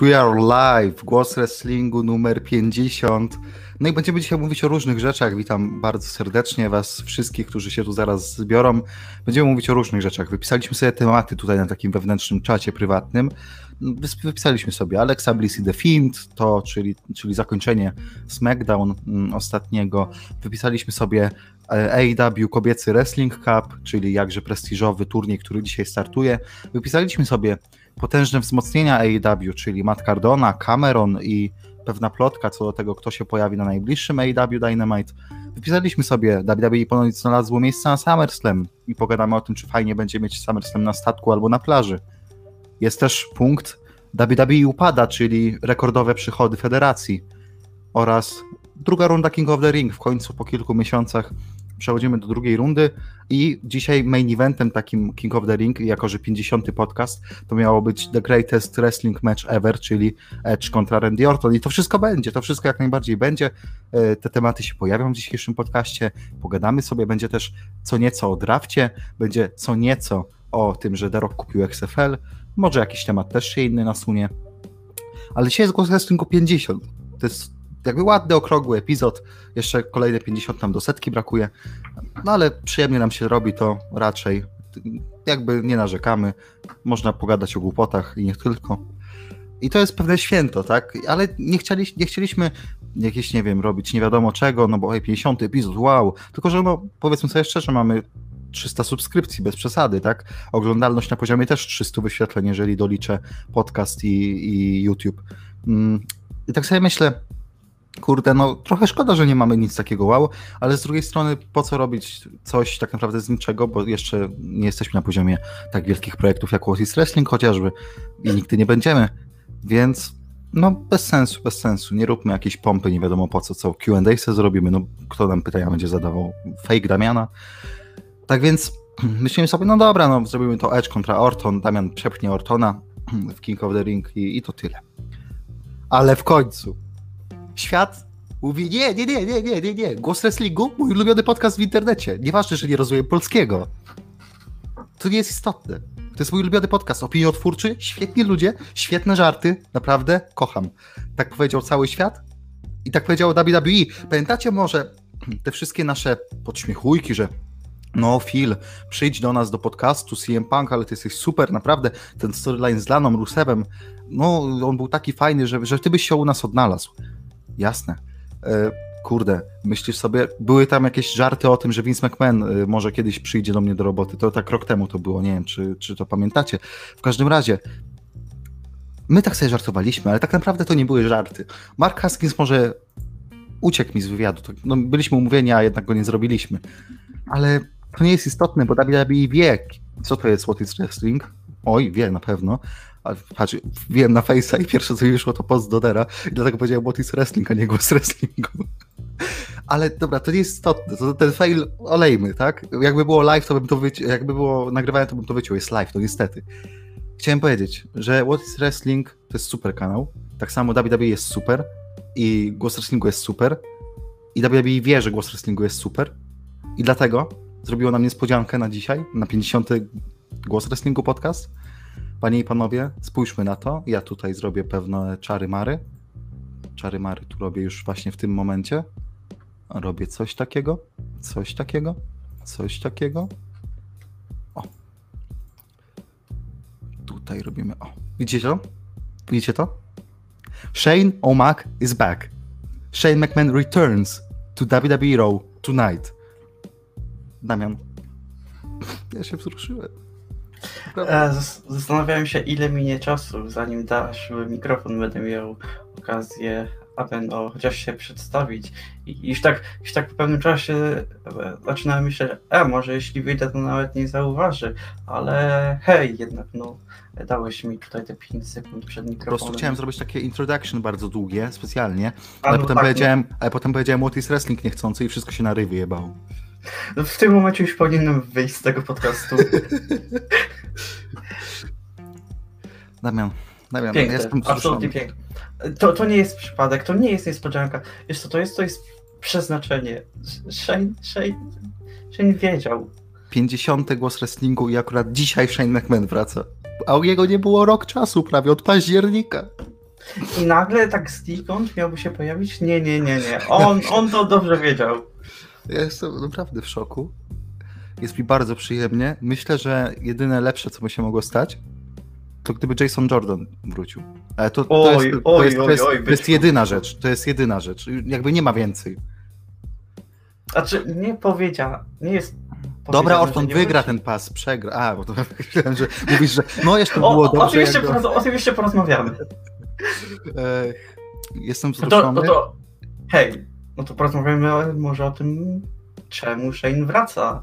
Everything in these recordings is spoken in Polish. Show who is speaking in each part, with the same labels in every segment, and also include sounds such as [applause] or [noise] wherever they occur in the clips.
Speaker 1: We are live, głos wrestlingu numer 50. No i będziemy dzisiaj mówić o różnych rzeczach. Witam bardzo serdecznie Was wszystkich, którzy się tu zaraz zbiorą. Będziemy mówić o różnych rzeczach. Wypisaliśmy sobie tematy tutaj na takim wewnętrznym czacie prywatnym. Wypisaliśmy sobie Alexa Bliss i The Fiend, to, czyli, czyli zakończenie SmackDown mm, ostatniego. Wypisaliśmy sobie e, AEW Kobiecy Wrestling Cup, czyli jakże prestiżowy turniej, który dzisiaj startuje. Wypisaliśmy sobie potężne wzmocnienia AEW, czyli Matt Cardona, Cameron i pewna plotka co do tego, kto się pojawi na najbliższym AEW Dynamite. Wypisaliśmy sobie, WWE ponoć znalazło miejsce na SummerSlam i pogadamy o tym, czy fajnie będzie mieć SummerSlam na statku albo na plaży. Jest też punkt WWE upada, czyli rekordowe przychody federacji oraz druga runda King of the Ring w końcu po kilku miesiącach przechodzimy do drugiej rundy i dzisiaj main eventem takim King of the Ring, jako że 50. podcast, to miało być The Greatest Wrestling Match Ever, czyli Edge kontra Randy Orton i to wszystko będzie, to wszystko jak najbardziej będzie. E, te tematy się pojawią w dzisiejszym podcaście, pogadamy sobie, będzie też co nieco o drafcie, będzie co nieco o tym, że Rock kupił XFL, może jakiś temat też się inny nasunie, ale dzisiaj jest głos wrestlingu 50. To jest jakby ładny, okrągły epizod. Jeszcze kolejne 50 nam do setki brakuje. No ale przyjemnie nam się robi to raczej. Jakby nie narzekamy. Można pogadać o głupotach i niech tylko. I to jest pewne święto, tak? Ale nie, chcieli, nie chcieliśmy jakieś, nie wiem, robić nie wiadomo czego, no bo ej, 50 epizod, wow. Tylko, że no, powiedzmy sobie szczerze, mamy 300 subskrypcji, bez przesady, tak? Oglądalność na poziomie też 300 wyświetleń, jeżeli doliczę podcast i, i YouTube. Mm, I tak sobie myślę, kurde, no trochę szkoda, że nie mamy nic takiego wow, ale z drugiej strony po co robić coś tak naprawdę z niczego, bo jeszcze nie jesteśmy na poziomie tak wielkich projektów jak What is Wrestling chociażby i nigdy nie będziemy, więc no bez sensu, bez sensu, nie róbmy jakiejś pompy, nie wiadomo po co, co Q&A zrobimy, no kto nam pytania będzie zadawał, fake Damiana, tak więc [clears throat] myślimy sobie, no dobra, no zrobimy to Edge kontra Orton, Damian przepchnie Ortona w King of the Ring i, i to tyle. Ale w końcu świat mówi nie, nie, nie, nie, nie, nie, nie. Głos Wrestlingu, mój ulubiony podcast w internecie. Nieważne, że nie rozumiem polskiego. To nie jest istotne. To jest mój ulubiony podcast, opiniotwórczy, świetni ludzie, świetne żarty, naprawdę kocham. Tak powiedział cały świat i tak powiedział WWE. Pamiętacie może te wszystkie nasze podśmiechujki, że no Phil, przyjdź do nas do podcastu CM Punk, ale ty jesteś super, naprawdę, ten storyline z Laną Rusewem, no on był taki fajny, że, że ty byś się u nas odnalazł. Jasne. E, kurde, myślisz sobie, były tam jakieś żarty o tym, że Vince McMahon e, może kiedyś przyjdzie do mnie do roboty. To tak rok temu to było, nie wiem, czy, czy to pamiętacie. W każdym razie, my tak sobie żartowaliśmy, ale tak naprawdę to nie były żarty. Mark Haskins może uciekł mi z wywiadu. No, byliśmy umówieni, a jednak go nie zrobiliśmy. Ale to nie jest istotne, bo WWE wie, co to jest What is Wrestling. Oj, wie na pewno. Ale patrz, wiem na Face'a i pierwsze co mi wyszło to post Dodera i dlatego powiedziałem What is Wrestling, a nie głos wrestlingu. [laughs] Ale dobra, to nie jest istotne, to ten fail olejmy, tak? Jakby było live, to bym to wyciął, jakby było nagrywane, to bym to wyciął, jest live, to niestety. Chciałem powiedzieć, że What is Wrestling to jest super kanał, tak samo WWE jest super i głos wrestlingu jest super i WWE wie, że głos wrestlingu jest super i dlatego zrobiło nam niespodziankę na dzisiaj, na 50. Głos Wrestlingu podcast. Panie i panowie, spójrzmy na to. Ja tutaj zrobię pewne czary-mary. Czary-mary tu robię już właśnie w tym momencie. Robię coś takiego, coś takiego, coś takiego. O. Tutaj robimy, o. Widzicie to? Widzicie to? Shane O'Mac is back. Shane McMahon returns to WWE Raw tonight. Damian. [laughs] Ja się wzruszyłem.
Speaker 2: E, zastanawiałem się, ile minie czasu, zanim dasz mikrofon, będę miał okazję, aby no, chociaż się przedstawić. I już tak, już tak po pewnym czasie e, zaczynałem myśleć, e, może jeśli wyjdę, to nawet nie zauważy, ale hej, jednak no, dałeś mi tutaj te 5 sekund przed mikrofonem.
Speaker 1: Po prostu chciałem zrobić takie introduction bardzo długie, specjalnie, ale, no, potem, tak, powiedziałem, no. ale potem powiedziałem What is Wrestling niechcący i wszystko się na ryj wyjebało.
Speaker 2: No w tym momencie już powinienem wyjść z tego podcastu. [laughs]
Speaker 1: Damian, Damian,
Speaker 2: piękne, jestem absolutnie piękne. To, to nie jest przypadek, to nie jest niespodzianka. Wiesz co to jest? To jest przeznaczenie. Shane, Shane, Shane wiedział.
Speaker 1: 50. głos wrestlingu i akurat dzisiaj Shane McMahon wraca. A u niego nie było rok czasu prawie, od października.
Speaker 2: I nagle tak znikąd miałby się pojawić? Nie, nie, nie, nie. On, on to dobrze wiedział.
Speaker 1: Ja jestem naprawdę w szoku. Jest mi bardzo przyjemnie. Myślę, że jedyne lepsze, co by się mogło stać, to gdyby Jason Jordan wrócił. Ale to, to
Speaker 2: Oj,
Speaker 1: jest, to
Speaker 2: oj,
Speaker 1: jest, to
Speaker 2: oj,
Speaker 1: jest,
Speaker 2: oj,
Speaker 1: to jest jedyna rzecz. To jest jedyna rzecz. Jakby nie ma więcej.
Speaker 2: Znaczy, nie powiedziała, nie jest
Speaker 1: Dobra, Orton wygra
Speaker 2: wróci.
Speaker 1: ten pas, przegra. A, bo to [laughs] myślałem, że mówisz, że no jeszcze było
Speaker 2: o,
Speaker 1: dobrze.
Speaker 2: tym jeszcze,
Speaker 1: jak go-
Speaker 2: poroz- o tym jeszcze porozmawiamy.
Speaker 1: Jestem
Speaker 2: No to,
Speaker 1: wzruszony.
Speaker 2: no to, hej, no to porozmawiamy może o tym, czemu Shane wraca.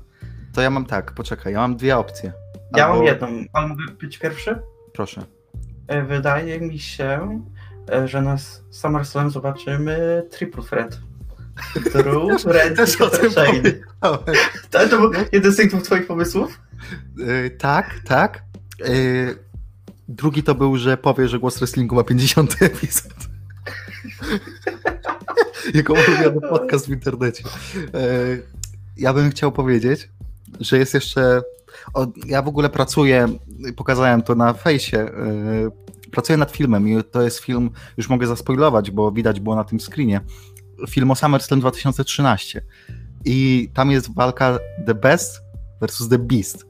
Speaker 1: To ja mam tak, poczekaj, ja mam dwie opcje.
Speaker 2: Ja
Speaker 1: Albo-
Speaker 2: mam jedną, ale mogę być pierwszy?
Speaker 1: Proszę.
Speaker 2: E, Wydaje mi się, e, że na SummerSlam zobaczymy Triple Threat. Drew, [laughs] Red
Speaker 1: Też o tym
Speaker 2: Shane. [laughs] To, to był jeden z tych twoich pomysłów?
Speaker 1: E, tak, tak. E, drugi to był, że powie, że głos wrestlingu ma 50 epizod. [laughs] Jego ulubiony podcast w internecie. E, ja bym chciał powiedzieć, że jest jeszcze. Ja w ogóle pracuję, pokazałem to na fejsie. e, pracuję nad filmem i to jest film, już mogę zaspoilować, bo widać było na tym screenie. Film o SummerSlam 2013. I tam jest walka The Best versus The Beast.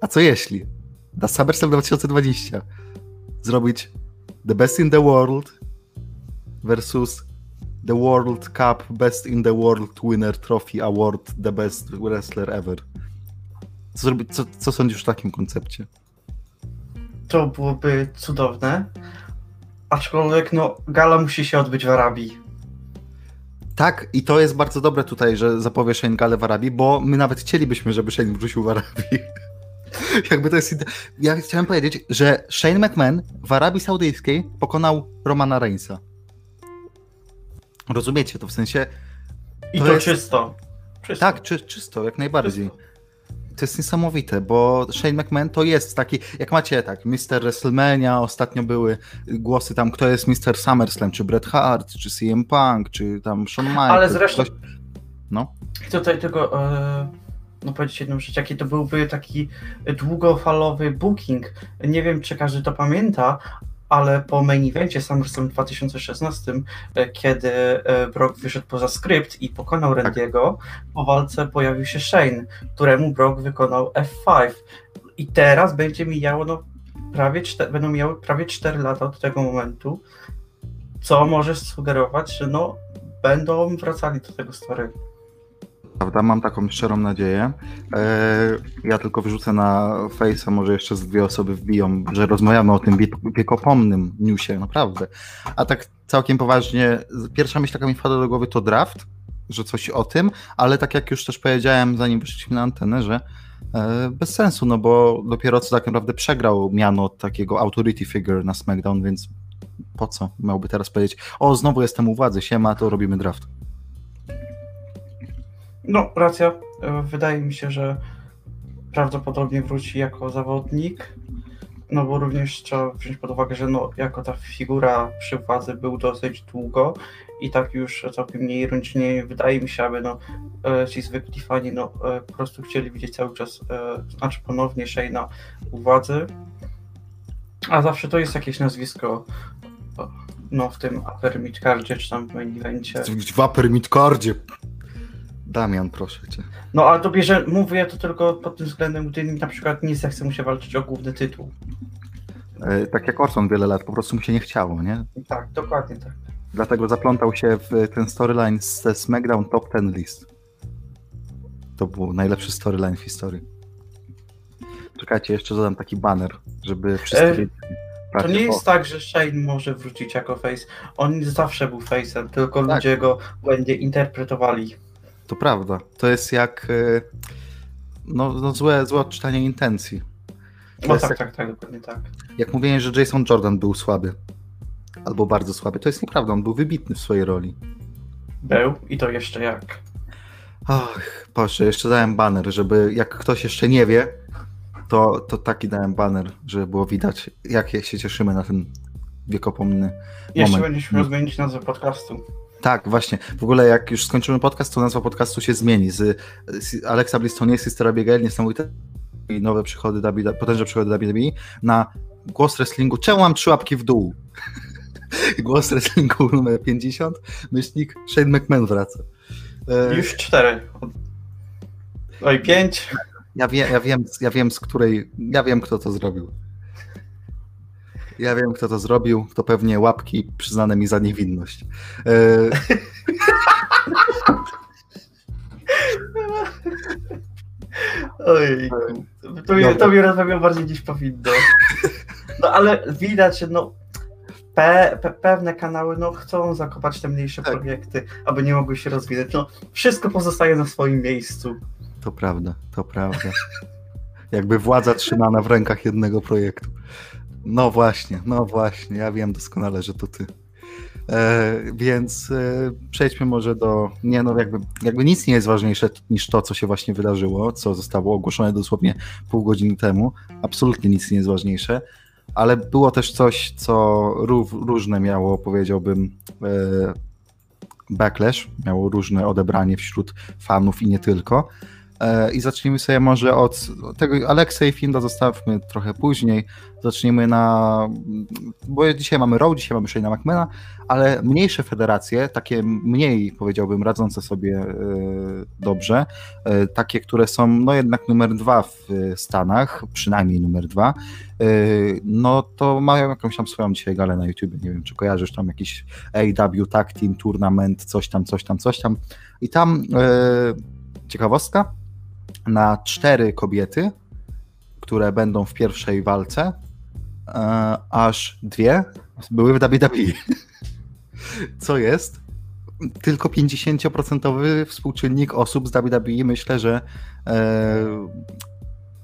Speaker 1: A co jeśli na SummerSlam 2020 zrobić The Best in the World versus The World Cup Best in the World Winner Trophy Award The Best Wrestler Ever? Co, co, co sądzisz o takim koncepcie?
Speaker 2: To byłoby cudowne. Aczkolwiek, no, gala musi się odbyć w Arabii.
Speaker 1: Tak, i to jest bardzo dobre tutaj, że zapowie Shane Gale w Arabii, bo my nawet chcielibyśmy, żeby Shane wrócił w Arabii. [laughs] Jakby to jest. ide- Ja chciałem powiedzieć, że Shane McMahon w Arabii Saudyjskiej pokonał Romana Reignsa. Rozumiecie to w sensie.
Speaker 2: I
Speaker 1: To
Speaker 2: to,
Speaker 1: jest-
Speaker 2: czysto. czysto.
Speaker 1: Tak, czy, czysto, jak najbardziej.
Speaker 2: Czysto.
Speaker 1: To jest niesamowite, bo Shane McMahon to jest taki, jak macie tak, Mr. WrestleMania, ostatnio były głosy tam, kto jest Mr. SummerSlam, czy Bret Hart, czy CM Punk, czy tam Shawn Michaels.
Speaker 2: Ale zresztą-
Speaker 1: ktoś- No.
Speaker 2: Chcę tutaj tylko e, no powiedzieć jedną rzecz, jaki to byłby taki długofalowy booking. Nie wiem, czy każdy to pamięta, ale po main evencie SummerSlam 2016, e, kiedy e, Brock wyszedł poza skrypt i pokonał
Speaker 1: Tak.
Speaker 2: Randiego, po walce pojawił się Shane, któremu Brock wykonał F5. I teraz będzie mijało, no, prawie czte- będą miały prawie 4 lata od tego momentu, co może sugerować, że no, będą wracali do tego story.
Speaker 1: Prawda, mam taką szczerą nadzieję. E, ja tylko wrzucę na Face'a, może jeszcze z dwie osoby wbiją, że rozmawiamy o tym wiek- wiekopomnym newsie, naprawdę. A tak całkiem poważnie, pierwsza myśl, jaka mi wpada do głowy, to draft, że coś o tym, ale tak jak już też powiedziałem, zanim wyszliśmy na antenę, że e, bez sensu, no bo dopiero co tak naprawdę przegrał miano takiego authority figure na SmackDown, więc po co miałby teraz powiedzieć, o znowu jestem u władzy, siema, to robimy draft.
Speaker 2: No, racja. E, Wydaje mi się, że prawdopodobnie wróci jako zawodnik. No bo również trzeba wziąć pod uwagę, że no, jako ta figura przy władzy był dosyć długo i tak już całkiem nieironicznie wydaje mi się, aby no, e, ci zwykli fani no, e, po prostu chcieli widzieć cały czas, znaczy ponownie Shane'a u władzy. A zawsze to jest jakieś nazwisko no, w tym upper midcardzie czy tam w main evencie.
Speaker 1: W Upper Midcardzie. Damian, proszę cię.
Speaker 2: No ale to bierze, mówię to tylko pod tym względem, gdy na przykład nie zechce mu się walczyć o główny tytuł.
Speaker 1: E, tak jak Orson wiele lat, po prostu mu się nie chciało, nie?
Speaker 2: Tak, dokładnie tak.
Speaker 1: Dlatego zaplątał się w ten storyline ze SmackDown Top Ten List. To był najlepszy storyline w historii. Czekajcie, jeszcze dodam taki banner, żeby wszyscy
Speaker 2: E. To nie jest tak, że Shane może wrócić jako face. On zawsze był face'em, tylko
Speaker 1: Tak.
Speaker 2: ludzie go błędnie interpretowali.
Speaker 1: To prawda. To jest jak e, no, no złe, złe odczytanie intencji. To
Speaker 2: No tak,
Speaker 1: jak,
Speaker 2: tak, tak, dokładnie tak.
Speaker 1: jak mówienie, że Jason Jordan był słaby. Albo bardzo słaby. To jest nieprawda, on był wybitny w swojej roli.
Speaker 2: Był i to jeszcze jak.
Speaker 1: Ach, Boże, jeszcze dałem banner, żeby jak ktoś jeszcze nie wie, to, to taki dałem banner, żeby było widać, jak się cieszymy na ten wiekopomny
Speaker 2: Jeszcze
Speaker 1: moment.
Speaker 2: będziesz miał zmienić nazwę podcastu.
Speaker 1: Tak, właśnie. W ogóle jak już skończymy podcast, to nazwa podcastu się zmieni. Z, z Alexa Bliss to nie jest Systera Abigail, niesamowite i nowe przychody potężne przychody WWE na głos wrestlingu. Czemu mam trzy łapki w dół? [laughs] głos wrestlingu numer 50, myślnik Shane McMahon wraca.
Speaker 2: E... Już cztery. Oj, pięć.
Speaker 1: Ja, wie, ja, wiem, ja wiem, z której. Ja wiem, kto to zrobił. Ja wiem, kto to zrobił. To pewnie łapki przyznane mi za niewinność. [laughs]
Speaker 2: Oj, to mnie, to mnie rozmawiał bardziej niż powinno. No ale widać, no pe, pe, pewne kanały no, chcą zakopać te mniejsze tak. projekty, aby nie mogły się rozwinąć. No, wszystko pozostaje na swoim miejscu.
Speaker 1: To prawda, to prawda. Jakby władza trzymana w rękach jednego projektu. No właśnie, no właśnie, ja wiem doskonale, że to ty. E, więc e, przejdźmy może do. Nie, no jakby, jakby nic nie jest ważniejsze niż to, co się właśnie wydarzyło, co zostało ogłoszone dosłownie pół godziny temu. Absolutnie nic nie jest ważniejsze, ale było też coś, co rów, różne miało, powiedziałbym, e, backlash, miało różne odebranie wśród fanów i nie tylko. E, I zacznijmy sobie może od tego Alexa i Finda zostawmy trochę później. Zacznijmy na. Bo dzisiaj mamy Row, dzisiaj mamy Shane'a McMahona, ale mniejsze federacje, takie mniej powiedziałbym radzące sobie e, dobrze, e, takie, które są no jednak numer dwa w Stanach, przynajmniej numer dwa, no to mają jakąś tam swoją dzisiaj galę na YouTube. Nie wiem, czy kojarzysz tam jakiś AW Tag Team Tournament, coś tam, coś tam, coś tam. I tam ciekawostka na cztery kobiety, które będą w pierwszej walce, e, aż dwie były w WWE. [laughs] Co jest? Tylko 50% współczynnik osób z WWE. Myślę, że e,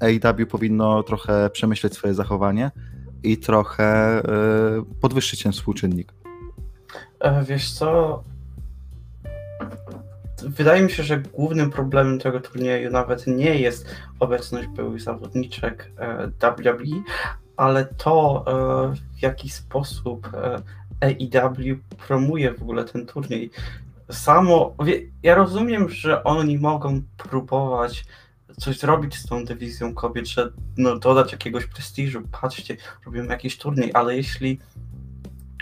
Speaker 1: AEW powinno trochę przemyśleć swoje zachowanie i trochę e, podwyższyć ten współczynnik.
Speaker 2: E, wiesz co, wydaje mi się, że głównym problemem tego turnieju nawet nie jest obecność byłych zawodniczek WWE, ale to, e, w jaki sposób AEW e promuje w ogóle ten turniej. Samo, ja rozumiem, że oni mogą próbować coś zrobić z tą dywizją kobiet, że no, dodać jakiegoś prestiżu, patrzcie, robimy jakiś turniej, ale jeśli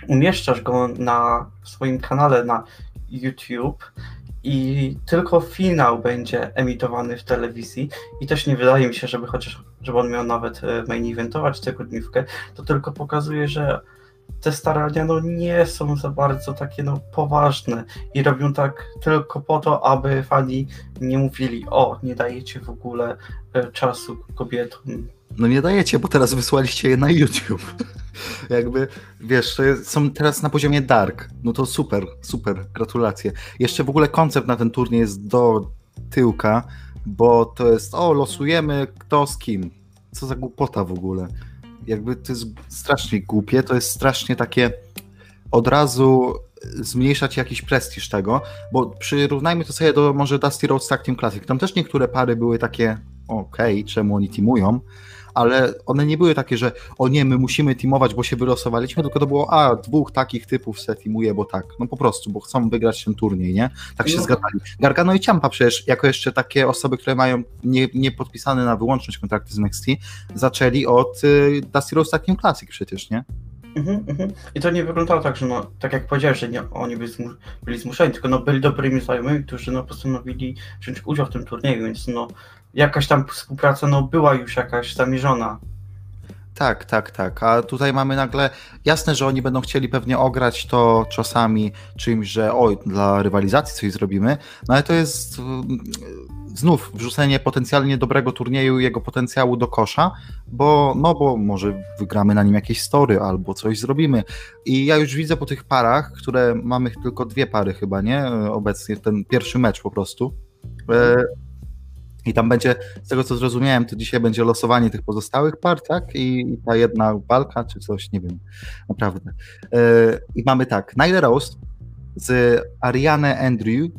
Speaker 2: umieszczasz go na swoim kanale na YouTube i tylko finał będzie emitowany w telewizji i też nie wydaje mi się, żeby chociaż, żeby on miał nawet e, main eventować tę dniówkę, to tylko pokazuje, że te starania no, nie są za bardzo takie no, poważne i robią tak tylko po to, aby fani nie mówili, o, nie dajecie w ogóle e, czasu kobietom.
Speaker 1: No nie dajecie, bo teraz wysłaliście je na YouTube. [laughs] Jakby, wiesz, są teraz na poziomie dark. No to super, super, gratulacje. Jeszcze w ogóle koncept na ten turniej jest do tyłka, bo to jest, o, losujemy kto z kim. Co za głupota w ogóle. Jakby to jest strasznie głupie, to jest strasznie takie od razu zmniejszać jakiś prestiż tego, bo przyrównajmy to sobie do może Dusty Rhodes Tag Team Classic. Tam też niektóre pary były takie, okej, okay, czemu oni teamują, ale one nie były takie, że o nie, my musimy teamować, bo się wylosowaliśmy, tylko to było, a dwóch takich typów se teamuje, bo tak, no po prostu, bo chcą wygrać ten turniej, nie? Tak się no. zgadzali. Gargano i Ciampa przecież, jako jeszcze takie osoby, które mają nie, nie podpisane na wyłączność kontrakty z NXT, zaczęli od y, Dusty Rose Team Classic przecież, nie?
Speaker 2: Mhm, mhm. I to nie wyglądało tak, że no, tak jak powiedziałeś, że nie, oni byli, zmus byli zmuszeni, tylko no, byli dobrymi znajomymi, którzy no, postanowili wziąć udział w tym turnieju, więc no, jakaś tam współpraca no, była już jakaś zamierzona.
Speaker 1: Tak, tak, tak. A tutaj mamy nagle, jasne, że oni będą chcieli pewnie ograć to czasami czymś, że oj, dla rywalizacji coś zrobimy, no ale to jest mm, znów wrzucenie potencjalnie dobrego turnieju jego potencjału do kosza, bo no bo może wygramy na nim jakieś story albo coś zrobimy. I ja już widzę po tych parach, które mamy tylko dwie pary chyba, nie? Obecnie ten pierwszy mecz po prostu. E, i tam będzie, z tego co zrozumiałem, to dzisiaj będzie losowanie tych pozostałych par, tak? I, ta jedna walka, czy coś, nie wiem, naprawdę. Yy, I mamy tak, Nyla Rose z Ariane Andrew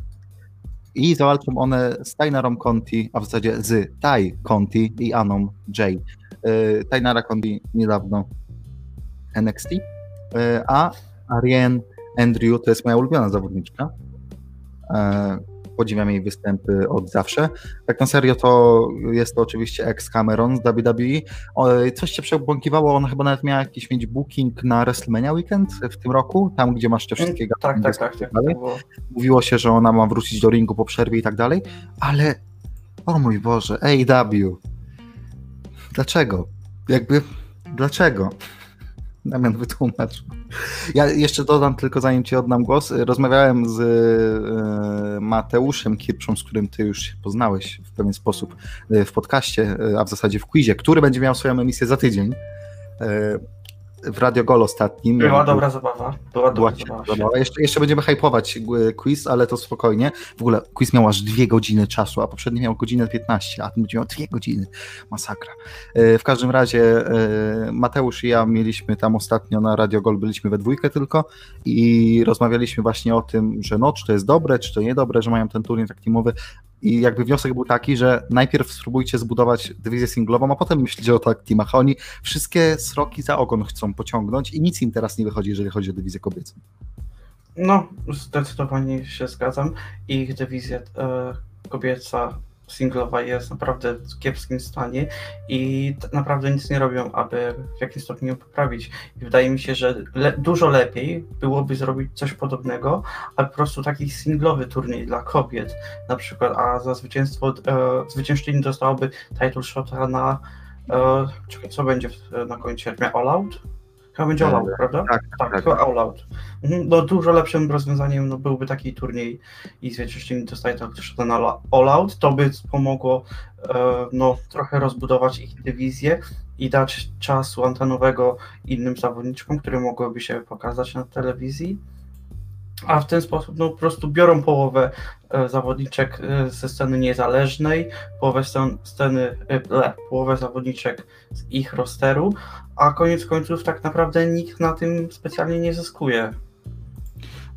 Speaker 1: i zawalczą one z Tainarą Conti, a w zasadzie z Tai Conti i Aną J. Yy, Tainara Conti niedawno NXT, yy, a Ariane Andrew to jest moja ulubiona zawodniczka. Yy, podziwiam jej występy od zawsze. Tak na serio to jest to oczywiście ex Cameron z WWE. Coś cię przebąkiwało, ona chyba nawet miała jakiś mieć booking na WrestleMania Weekend w tym roku, tam gdzie masz te wszystkie
Speaker 2: Tak, tak, tak. tak.
Speaker 1: Mówiło się, że ona ma wrócić do ringu po przerwie i tak dalej, ale o mój Boże, AEW. Dlaczego? Jakby, dlaczego? Damian wytłumacz. Ja jeszcze dodam tylko, zanim ci oddam głos. Rozmawiałem z e, Mateuszem Kirczą, z którym ty już się poznałeś w pewien sposób e, w podcaście, e, a w zasadzie w quizie, który będzie miał swoją emisję za tydzień w Radio Gol ostatnim.
Speaker 2: Była dobra zabawa. Była dobra zabawa. zabawa.
Speaker 1: Jeszcze, jeszcze będziemy hypować quiz, ale to spokojnie. W ogóle quiz miał aż dwie godziny czasu, a poprzedni miał godzinę 15, a ten będzie miał dwie godziny. Masakra. E, w każdym razie e, Mateusz i ja mieliśmy tam ostatnio na Radio Gol, byliśmy we dwójkę tylko i rozmawialiśmy właśnie o tym, że no, czy to jest dobre, czy to niedobre, że mają ten turniej tak teamowy, i jakby wniosek był taki, że najpierw spróbujcie zbudować dywizję singlową, a potem myślicie o tak teamach. Oni wszystkie sroki za ogon chcą pociągnąć i nic im teraz nie wychodzi, jeżeli chodzi o dywizję kobiecą.
Speaker 2: No, zdecydowanie się zgadzam. Ich dywizja e, kobieca singlowa jest naprawdę w kiepskim stanie i naprawdę nic nie robią, aby w jakimś stopniu ją poprawić. I wydaje mi się, że le dużo lepiej byłoby zrobić coś podobnego, a po prostu taki singlowy turniej dla kobiet na przykład, a za zwycięstwo e, zwyciężczyni dostałaby title shota na e, czekaj, co będzie na końcu? All Out? Chyba będzie All Out, e, prawda?
Speaker 1: Tak, tak.
Speaker 2: tak All Out. No, dużo lepszym rozwiązaniem no, byłby taki turniej i zwiększyli dostaje to też na All Out. To by pomogło e, no, trochę rozbudować ich dywizję i dać czasu antenowego innym zawodniczkom, które mogłyby się pokazać na telewizji a w ten sposób no, po prostu biorą połowę e, zawodniczek e, ze sceny niezależnej, połowę sceny, e, połowę zawodniczek z ich rosteru, a koniec końców tak naprawdę nikt na tym specjalnie nie zyskuje.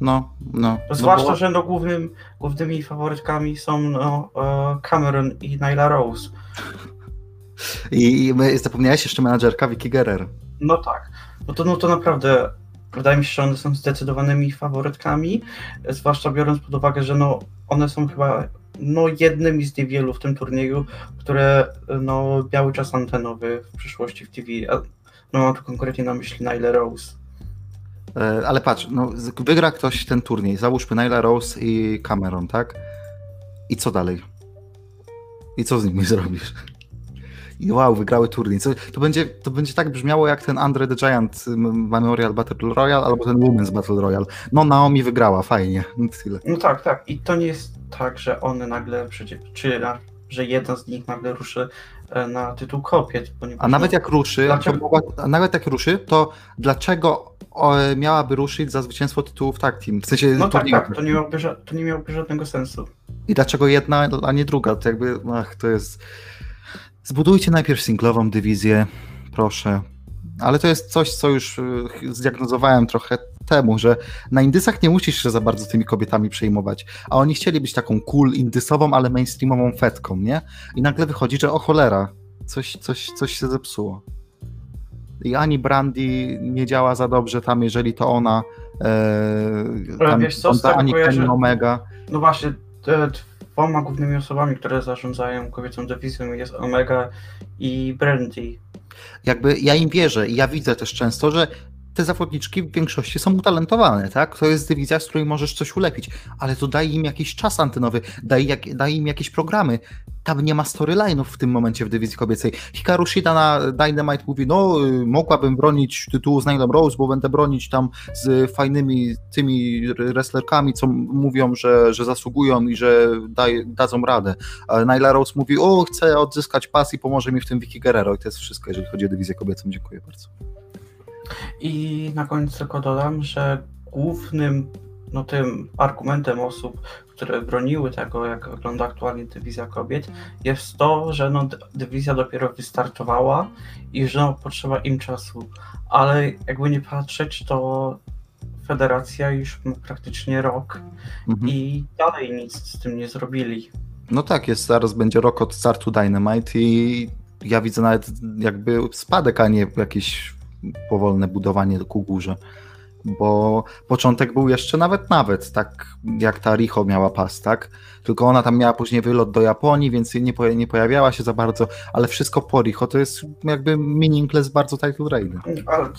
Speaker 1: No, no.
Speaker 2: Zwłaszcza, no że no, głównym, głównymi faworytkami są no, Cameron i Nyla Rose.
Speaker 1: I, i zapomniałeś jeszcze menadżerka Vicky Guerrero.
Speaker 2: No tak. No to, no to naprawdę wydaje mi się, że one są zdecydowanymi faworytkami, zwłaszcza biorąc pod uwagę, że no, one są chyba no, jednymi z niewielu w tym turnieju, które no, miały czas antenowy w przyszłości w TV. No, mam tu konkretnie na myśli Nyla Rose.
Speaker 1: E, ale patrz, no, wygra ktoś ten turniej, załóżmy Nyla Rose i Cameron, tak? I co dalej? I co z nimi zrobisz? I wow, wygrały turniej. To będzie, to będzie tak brzmiało jak ten Andre the Giant Memorial Battle Royale albo ten Women's Battle Royale. No Naomi wygrała, fajnie. [laughs]
Speaker 2: No, tyle. no tak, tak. I to nie jest tak, że one nagle, czy że jedna z nich nagle ruszy e, na tytuł kobiet.
Speaker 1: A nawet jak ruszy, mogła, a nawet jak ruszy, to dlaczego miałaby ruszyć za zwycięstwo tytułów tag team? W sensie
Speaker 2: no tak, tak, to nie, miałoby, to nie miałoby żadnego sensu.
Speaker 1: I dlaczego jedna, a nie druga? To jakby, ach, to jest... Zbudujcie najpierw singlową dywizję, proszę. Ale to jest coś, co już y, zdiagnozowałem trochę temu, że na indysach nie musisz się za bardzo tymi kobietami przejmować, a oni chcieli być taką cool indysową, ale mainstreamową fetką, nie? I nagle wychodzi, że o cholera, coś, coś, coś się zepsuło. I ani Brandy nie działa za dobrze tam, jeżeli to ona.
Speaker 2: E, tam, wiesz co,
Speaker 1: tam, ani kojarzy... Omega.
Speaker 2: No właśnie, dwoma głównymi osobami, które zarządzają kobiecą dywizją jest Omega i Brandy.
Speaker 1: Jakby ja im wierzę i ja widzę też często, że te zawodniczki w większości są utalentowane, tak? To jest dywizja, z której możesz coś ulepić, ale to daj im jakiś czas antenowy, daj, jak, daj im jakieś programy. Tam nie ma storyline'ów w tym momencie w dywizji kobiecej. Hikaru Shida na Dynamite mówi, no y, mogłabym bronić tytułu z Nylem Rose, bo będę bronić tam z fajnymi tymi wrestlerkami, co mówią, że, że zasługują i że daj, dadzą radę. Nyla Rose mówi, o chcę odzyskać pas i pomoże mi w tym Vicky Guerrero i to jest wszystko, jeżeli chodzi o dywizję kobiecą. Dziękuję bardzo.
Speaker 2: I na końcu tylko dodam, że głównym no, tym argumentem osób, które broniły tego, jak wygląda aktualnie dywizja kobiet, jest to, że no, dywizja dopiero wystartowała i że no, potrzeba im czasu. Ale jakby nie patrzeć, to federacja już ma praktycznie rok mhm. i dalej nic z tym nie zrobili.
Speaker 1: No tak, jest zaraz będzie rok od startu Dynamite i ja widzę nawet jakby spadek, a nie jakiś powolne budowanie ku górze. bo początek był jeszcze nawet nawet, tak jak ta Riho miała pas, tak? Tylko ona tam miała później wylot do Japonii, więc nie, nie pojawiała się za bardzo, ale wszystko po Riho to jest jakby meaningless bardzo title raid.
Speaker 2: Ale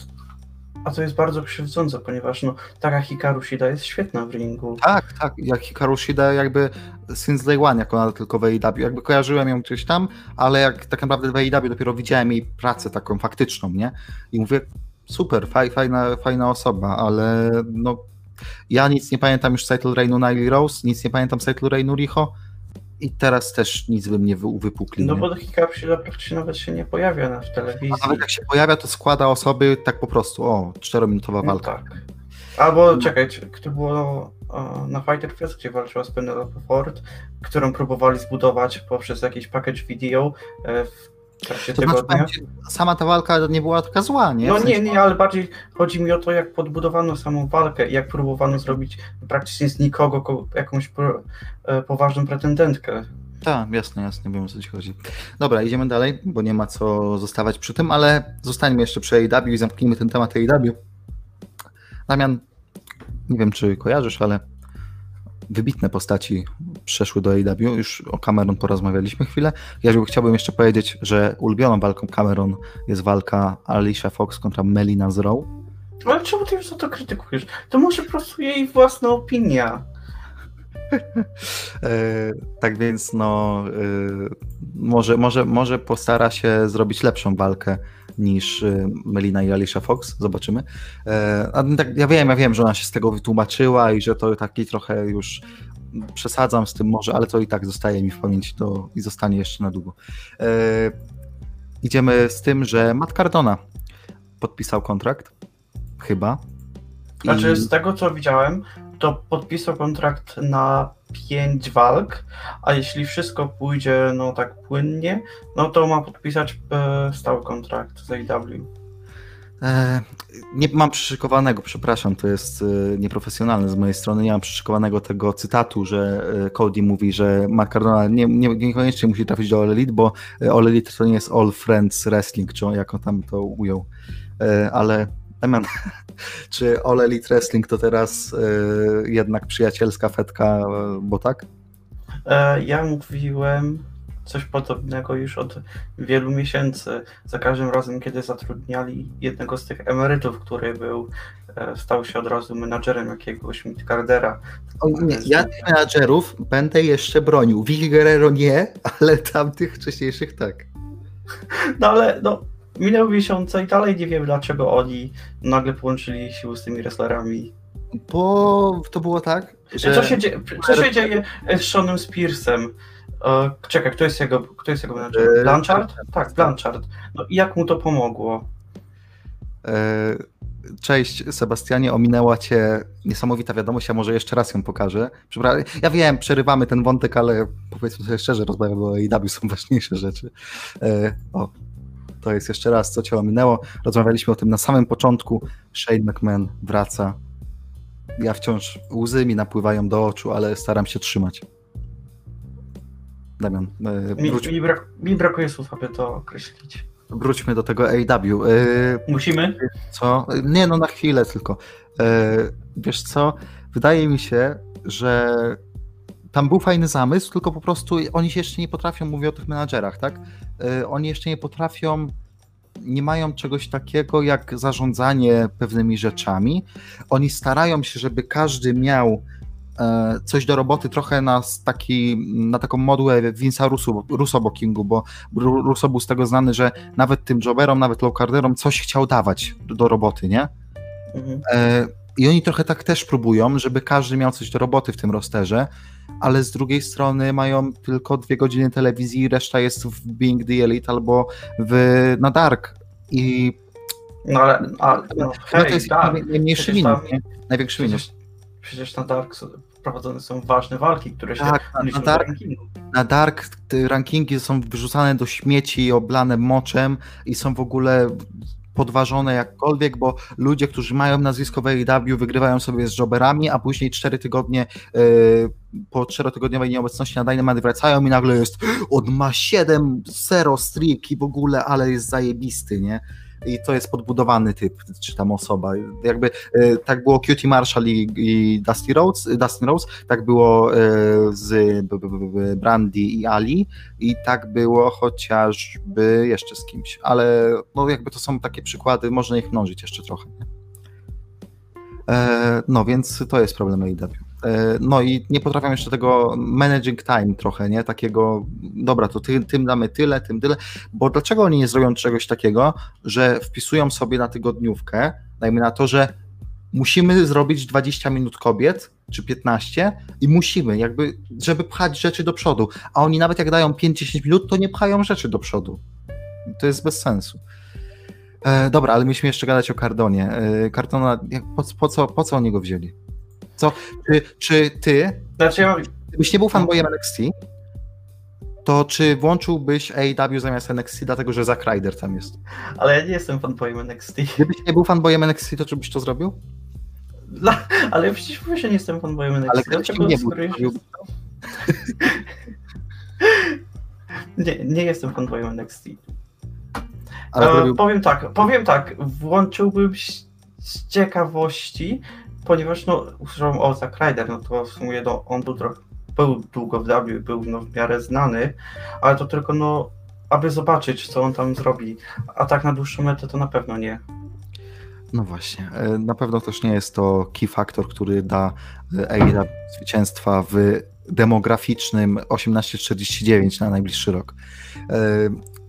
Speaker 2: a to jest bardzo krzywdzące, ponieważ no, taka Hikaru Shida jest świetna w ringu.
Speaker 1: Tak, tak, jak Hikaru Shida jakby since day one, jak ona tylko w AEW, jakby kojarzyłem ją gdzieś tam, ale jak tak naprawdę w AEW dopiero widziałem jej pracę taką faktyczną, nie? I mówię, super, faj, fajna, fajna osoba, ale no ja nic nie pamiętam już z title reignu Nile Rose, nic nie pamiętam z title reignu Riho, i teraz też nic bym nie wypukli.
Speaker 2: No
Speaker 1: nie?
Speaker 2: bo Shida praktycznie nawet się nie pojawia na w telewizji. A
Speaker 1: nawet jak się pojawia, to składa osoby tak po prostu, o, czterominutowa no walka.
Speaker 2: tak. Albo no. czekaj, to było na Fighter Fest, gdzie walczyła z Penelope Ford, którą próbowali zbudować poprzez jakiś package video e, w to tygodnia. Znaczy,
Speaker 1: sama ta walka nie była taka zła, nie?
Speaker 2: No nie, nie, ale bardziej chodzi mi o to, jak podbudowano samą walkę i jak próbowano zrobić praktycznie z nikogo jakąś e, poważną pretendentkę.
Speaker 1: Tak, jasne, jasne, wiem o co ci chodzi. Dobra, idziemy dalej, bo nie ma co zostawać przy tym, ale zostańmy jeszcze przy AEW i zamknijmy ten temat AEW. Damian, nie wiem czy kojarzysz, ale wybitne postaci przeszły do AEW. Już o Cameron porozmawialiśmy chwilę. Ja chciałbym jeszcze powiedzieć, że ulubioną walką Cameron jest walka Alicia Fox kontra Melina Zrow.
Speaker 2: Ale czemu ty już to krytykujesz? To może po prostu jej własna opinia. [laughs]
Speaker 1: e, tak więc no e, może, może, może postara się zrobić lepszą walkę niż Melina i Alicia Fox, zobaczymy. E, tak, ja wiem, ja wiem, że ona się z tego wytłumaczyła i że to taki trochę już przesadzam z tym może, ale to i tak zostaje mi w pamięci to i zostanie jeszcze na długo. E, idziemy z tym, że Matt Cardona podpisał kontrakt, chyba.
Speaker 2: Znaczy, I... z tego co widziałem, to podpisał kontrakt na 5 walk, a jeśli wszystko pójdzie no tak płynnie, no to ma podpisać e, stały kontrakt z AEW.
Speaker 1: E, nie mam przyszykowanego, przepraszam, to jest e, nieprofesjonalne z mojej strony. Nie mam przyszykowanego tego cytatu, że e, Cody mówi, że Matt Cardona nie, nie, niekoniecznie musi trafić do All Elite, bo All Elite to nie jest All Friends Wrestling, czy jak on tam to ujął. Ale Eman, [laughs] czy All Elite Wrestling to teraz jednak przyjacielska fetka, bo tak?
Speaker 2: Ja mówiłem coś podobnego już od wielu miesięcy. Za każdym razem, kiedy zatrudniali jednego z tych emerytów, który był, e, stał się od razu menadżerem jakiegoś Midgardera.
Speaker 1: Nie, ja tych menadżerów będę jeszcze bronił. Vicky Guerrero nie, ale tamtych wcześniejszych tak. [laughs]
Speaker 2: No ale no, minęły miesiące i dalej nie wiem, dlaczego oni nagle połączyli siły z tymi wrestlerami.
Speaker 1: Bo to było tak,
Speaker 2: że... Co się, dzieje, co się dzieje z Seanem Spearsem? E, czekaj, kto jest jego, kto jest jego? E, Blanchard? Tak, Blanchard. No i jak mu to pomogło?
Speaker 1: E, cześć Sebastianie, ominęła cię niesamowita wiadomość, ja może jeszcze raz ją pokażę. Ja wiem, przerywamy ten wątek, ale powiedzmy sobie szczerze, rozmawiamy o AEW, są [laughs] ważniejsze rzeczy. O, to jest jeszcze raz, co cię ominęło. Rozmawialiśmy o tym na samym początku. Shane McMahon wraca. Ja wciąż łzy mi napływają do oczu, ale staram się trzymać. Damian,
Speaker 2: e, mi, mi, brak, mi brakuje słów, aby to określić.
Speaker 1: Wróćmy do tego AW. E,
Speaker 2: Musimy?
Speaker 1: Co? Nie, no na chwilę tylko. E, wiesz co? Wydaje mi się, że tam był fajny zamysł, tylko po prostu oni się jeszcze nie potrafią, mówię o tych menadżerach, tak? Oni jeszcze nie potrafią, nie mają czegoś takiego jak zarządzanie pewnymi rzeczami. Oni starają się, żeby każdy miał coś do roboty trochę na, taki, na taką modłę Vince'a Russo, Russo Bookingu, bo Russo był z tego znany, że nawet tym jobberom, nawet lowcarderom coś chciał dawać do, do roboty, nie? Mhm. E, I oni trochę tak też próbują, żeby każdy miał coś do roboty w tym rosterze ale z drugiej strony mają tylko dwie godziny telewizji, reszta jest w Being the Elite albo w, na Dark i
Speaker 2: no ale, ale no, hej,
Speaker 1: to jest tak. najmniejszy minus, nie? największy
Speaker 2: przecież, minus. Przecież na Dark prowadzone są ważne walki, które się
Speaker 1: tak, na, Dark, na Dark rankingi są wyrzucane do śmieci, oblane moczem i są w ogóle podważone jakkolwiek, bo ludzie, którzy mają nazwisko w AEW wygrywają sobie z jobberami, a później cztery tygodnie yy, po czterotygodniowej nieobecności na Dynamite wracają i nagle jest on ma 7-0 streak i w ogóle, ale jest zajebisty, nie? I to jest podbudowany typ, czy tam osoba. Jakby e, tak było Cutie Marshall i, i Dusty, Rhodes, Dustin Rose, tak było e, z Brandy i Ali i tak było chociażby jeszcze z kimś, ale no jakby to są takie przykłady, można ich mnożyć jeszcze trochę. E, no więc to jest problem AEW. E, no i nie potrafią jeszcze tego managing time trochę, nie? Takiego, dobra, to ty, tym damy tyle, tym tyle, bo dlaczego oni nie zrobią czegoś takiego, że wpisują sobie na tygodniówkę, dajmy na to, że musimy zrobić 20 minut kobiet, czy 15 i musimy, jakby, żeby pchać rzeczy do przodu, a oni nawet jak dają 5-10 minut, to nie pchają rzeczy do przodu. To jest bez sensu. E, dobra, ale mieliśmy jeszcze gadać o Cardonie. E, Cardona, po, po, co, po co oni go wzięli? Co, czy, czy ty,
Speaker 2: Znaczy ja,
Speaker 1: gdybyś nie był fanboyem NXT, to czy włączyłbyś AEW zamiast NXT, dlatego że Zack Ryder tam jest?
Speaker 2: ale ja nie jestem fanboyem NXT.
Speaker 1: Gdybyś nie był fanboyem NXT, to czy byś to zrobił?
Speaker 2: Dla, ale przecież mówię, że nie jestem fanboyem NXT.
Speaker 1: Ale gdybyś
Speaker 2: Dlaczego
Speaker 1: nie był, [laughs]
Speaker 2: nie, nie jestem fanboyem NXT.
Speaker 1: Ale
Speaker 2: E,
Speaker 1: zrobił...
Speaker 2: powiem tak, powiem tak, włączyłbym z ciekawości, ponieważ no, usłyszałem o Zack Ryder, no to w sumie no, on był trochę, był długo w W, był no, w miarę znany, ale to tylko no, aby zobaczyć, co on tam zrobi, a tak na dłuższą metę to na pewno nie.
Speaker 1: No właśnie, e, na pewno też nie jest to key factor, który da e, AEW zwycięstwa w demograficznym 1849 na najbliższy rok.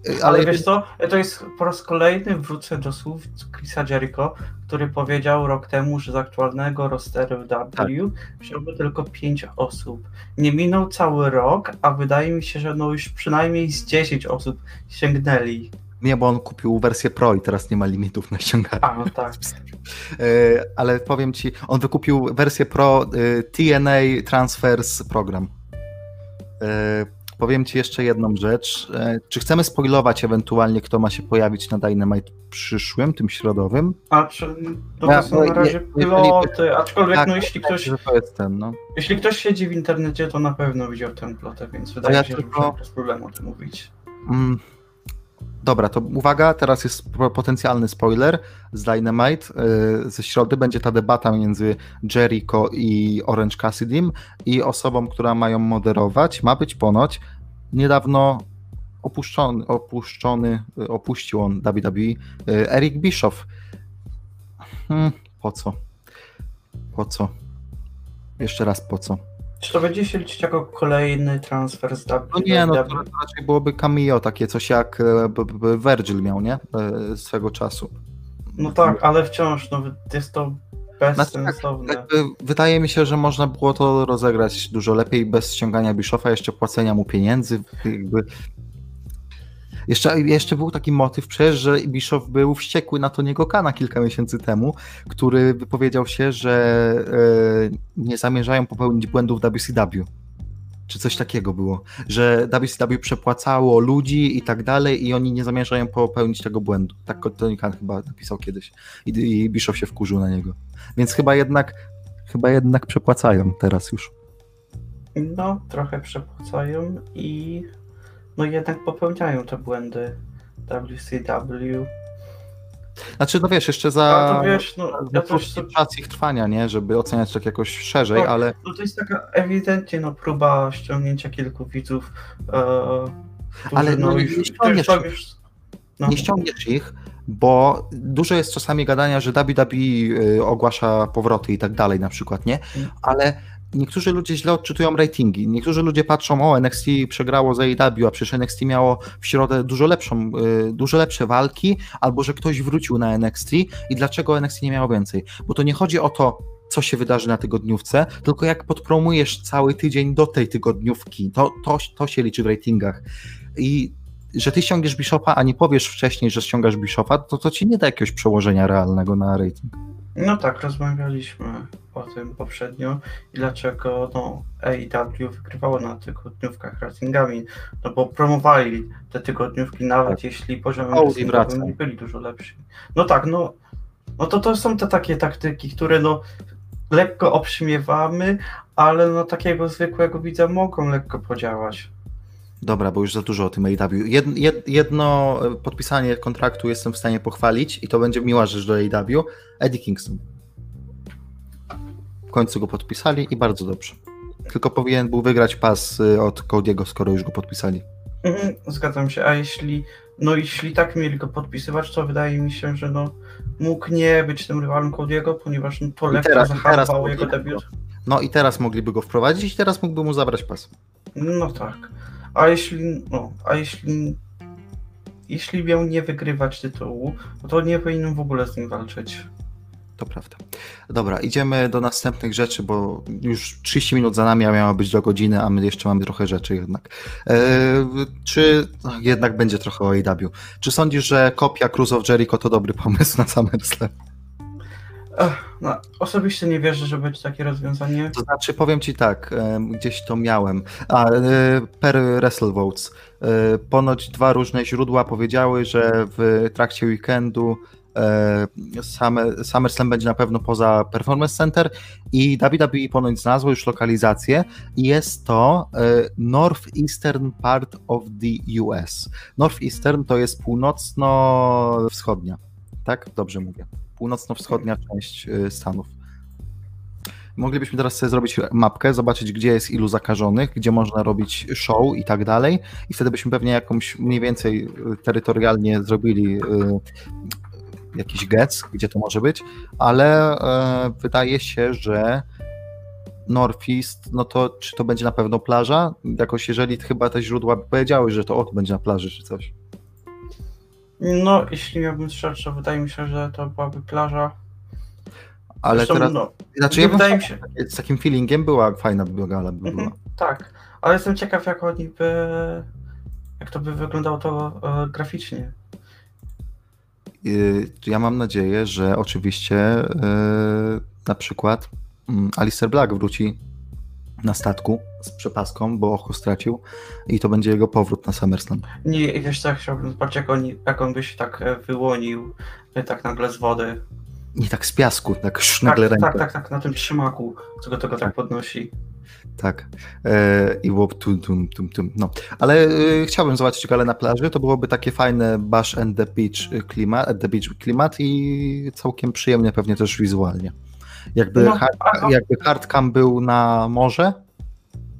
Speaker 1: E,
Speaker 2: Ale,
Speaker 1: Ale
Speaker 2: wiesz co, to jest po raz kolejny wrócę do słów Chrisa Jericho, który powiedział rok temu, że z aktualnego rosteru W
Speaker 1: Tak.
Speaker 2: wziąłby tylko 5 osób. Nie minął cały rok, a wydaje mi się, że no już przynajmniej z 10 osób sięgnęli.
Speaker 1: nie, bo on kupił wersję Pro i teraz nie ma limitów na ściąganie.
Speaker 2: A, no tak. [laughs]
Speaker 1: E, ale powiem ci, on wykupił wersję Pro e, TNA Transfers Program. Powiem ci jeszcze jedną rzecz. E, Czy chcemy spoilować ewentualnie, kto ma się pojawić na Dynamite przyszłym, tym środowym?
Speaker 2: A czy, no
Speaker 1: Ja-
Speaker 2: to są na razie
Speaker 1: je- jeżeli-
Speaker 2: piloty, aczkolwiek
Speaker 1: Tak,
Speaker 2: no jeśli ktoś,
Speaker 1: Że to jest ten, no.
Speaker 2: jeśli ktoś siedzi w internecie, to na pewno widział tę plotę, więc wydaje
Speaker 1: ja
Speaker 2: mi się,
Speaker 1: tylko-
Speaker 2: że bez problemu o tym mówić.
Speaker 1: Mm. Dobra, to uwaga, teraz jest po- potencjalny spoiler z Dynamite. y, Ze środy będzie ta debata między Jericho i Orange Cassidym i osobą, która mają moderować. Ma być ponoć niedawno opuszczony, opuszczony y, opuścił on WWE, y, Eric Bischoff. Hmm, po co? Po co? Jeszcze raz po co?
Speaker 2: Czy to będzie się liczyć jako kolejny transfer z WWE?
Speaker 1: No nie, no to raczej byłoby cameo, takie coś jak e, Virgil miał, nie? E, Swego czasu.
Speaker 2: No tak, ale wciąż no, jest to bezsensowne.
Speaker 1: Jakby wydaje mi się, że można było to rozegrać dużo lepiej bez ściągania Biszofa, jeszcze płacenia mu pieniędzy. Jakby... Jeszcze, jeszcze był taki motyw przecież, że Bischoff był wściekły na Toniego Kana kilka miesięcy temu, który wypowiedział się, że e, nie zamierzają popełnić błędów WCW. Czy coś takiego było, że WCW przepłacało ludzi i tak dalej i oni nie zamierzają popełnić tego błędu. Tak Tony Khan chyba napisał kiedyś i, i Bischoff się wkurzył na niego. Więc chyba jednak, chyba jednak przepłacają teraz już.
Speaker 2: No, trochę przepłacają i no jednak popełniają te błędy WCW.
Speaker 1: Znaczy, no wiesz, jeszcze za,
Speaker 2: to wiesz, no,
Speaker 1: za
Speaker 2: ja też
Speaker 1: czas ich trwania, nie, żeby oceniać tak jakoś szerzej,
Speaker 2: Tak.
Speaker 1: ale
Speaker 2: no to jest taka ewidentnie no, próba ściągnięcia kilku widzów. E,
Speaker 1: Ale no, nie
Speaker 2: już,
Speaker 1: ściągniesz
Speaker 2: już, no,
Speaker 1: nie ściągniesz ich, bo dużo jest czasami gadania, że WWE ogłasza powroty i tak dalej na przykład, nie?
Speaker 2: Mm.
Speaker 1: Ale niektórzy ludzie źle odczytują ratingi. Niektórzy ludzie patrzą, o NXT przegrało z AEW, a przecież NXT miało w środę dużo lepszą, y, dużo lepsze walki, albo że ktoś wrócił na NXT i dlaczego NXT nie miało więcej? Bo to nie chodzi o to, co się wydarzy na tygodniówce, tylko jak podpromujesz cały tydzień do tej tygodniówki. To, to, to się liczy w ratingach. I że ty ściągniesz Bishopa, a nie powiesz wcześniej, że ściągasz Bishopa, to to ci nie da jakiegoś przełożenia realnego na rating.
Speaker 2: No tak, rozmawialiśmy o tym poprzednio i dlaczego no, AEW wygrywało na tygodniówkach ratingami, no bo promowali te tygodniówki nawet
Speaker 1: Tak.
Speaker 2: jeśli
Speaker 1: wraca.
Speaker 2: nie byli dużo lepsi. No tak, no, no to to są te takie taktyki, które no lekko obśmiewamy, ale no takiego zwykłego widza mogą lekko podziałać.
Speaker 1: Dobra, bo już za dużo o tym AW. Jed, jedno e, podpisanie kontraktu jestem w stanie pochwalić i to będzie miła rzecz do AW. Eddie Kingston. W końcu go podpisali i bardzo dobrze. Tylko powinien był wygrać pas y, od Cody'ego, skoro już go podpisali.
Speaker 2: Mhm, zgadzam się, a jeśli no jeśli tak mieli go podpisywać, to wydaje mi się, że no mógł nie być tym rywalem Cody'ego, ponieważ no, to lekko zahamowało jego debiut.
Speaker 1: No i teraz mogliby go wprowadzić i teraz mógłby mu zabrać pas.
Speaker 2: No tak. A jeśli, no, a jeśli, jeśli miał nie wygrywać tytułu, no to nie powinien w ogóle z nim walczyć.
Speaker 1: To prawda. Dobra, idziemy do następnych rzeczy, bo już 30 minut za nami, a miało być do godziny, a my jeszcze mamy trochę rzeczy jednak. E, czy no, jednak będzie trochę o AW? Czy sądzisz, że kopia Cruise of Jericho to dobry pomysł na SummerSlam?
Speaker 2: Ech, no, osobiście nie wierzę, że będzie takie rozwiązanie.
Speaker 1: To znaczy, powiem ci tak, em, gdzieś to miałem. A, e, per Wrestle Votes. E, Ponoć dwa różne źródła powiedziały, że w trakcie weekendu e, Summer- SummerSlam będzie na pewno poza Performance Center i WWE ponoć znalazło już lokalizację i jest to e, Northeastern part of the US. Northeastern to jest północno-wschodnia, tak? Dobrze mówię. Północno-wschodnia część e, Stanów. Moglibyśmy teraz sobie zrobić mapkę, zobaczyć, gdzie jest ilu zakażonych, gdzie można robić show i tak dalej. I wtedy byśmy pewnie jakąś mniej więcej y, terytorialnie zrobili y, jakiś gec, gdzie to może być, ale e, wydaje się, że Northeast, no to czy to będzie na pewno plaża? Jakoś jeżeli chyba te źródła powiedziały, że to o, będzie na plaży czy coś.
Speaker 2: No, jeśli miałbym strzelać, to wydaje mi się, że to byłaby plaża.
Speaker 1: Ale
Speaker 2: Zresztą,
Speaker 1: teraz,
Speaker 2: no,
Speaker 1: znaczy ja bym
Speaker 2: wydaje mi się,
Speaker 1: z takim feelingiem była fajna by gala by była.
Speaker 2: Mhm, tak, ale jestem ciekaw, jak oni by, jak to by wyglądało to e, graficznie.
Speaker 1: Y, Ja mam nadzieję, że oczywiście y, na przykład mm, Alistair Black wróci na statku z przepaską, bo oko stracił i to będzie jego powrót na SummerSlam.
Speaker 2: Nie, wiesz co, chciałbym zobaczyć, jak, oni, jak on by się tak e, wyłonił, e, tak nagle z wody.
Speaker 1: Nie tak z piasku, tak sz,
Speaker 2: Tak, tak, tak, tak, na tym trzymaku, co go tego tak podnosi.
Speaker 1: Tak. E, I było tum, tum, tum, tum. No. Ale e, chciałbym zobaczyć galę na plaży. To byłoby takie fajne Bash and the Beach y, klimat, at the beach klimat i całkiem przyjemnie pewnie też wizualnie. Jakby,
Speaker 2: No,
Speaker 1: hard, jakby hardcam był na morze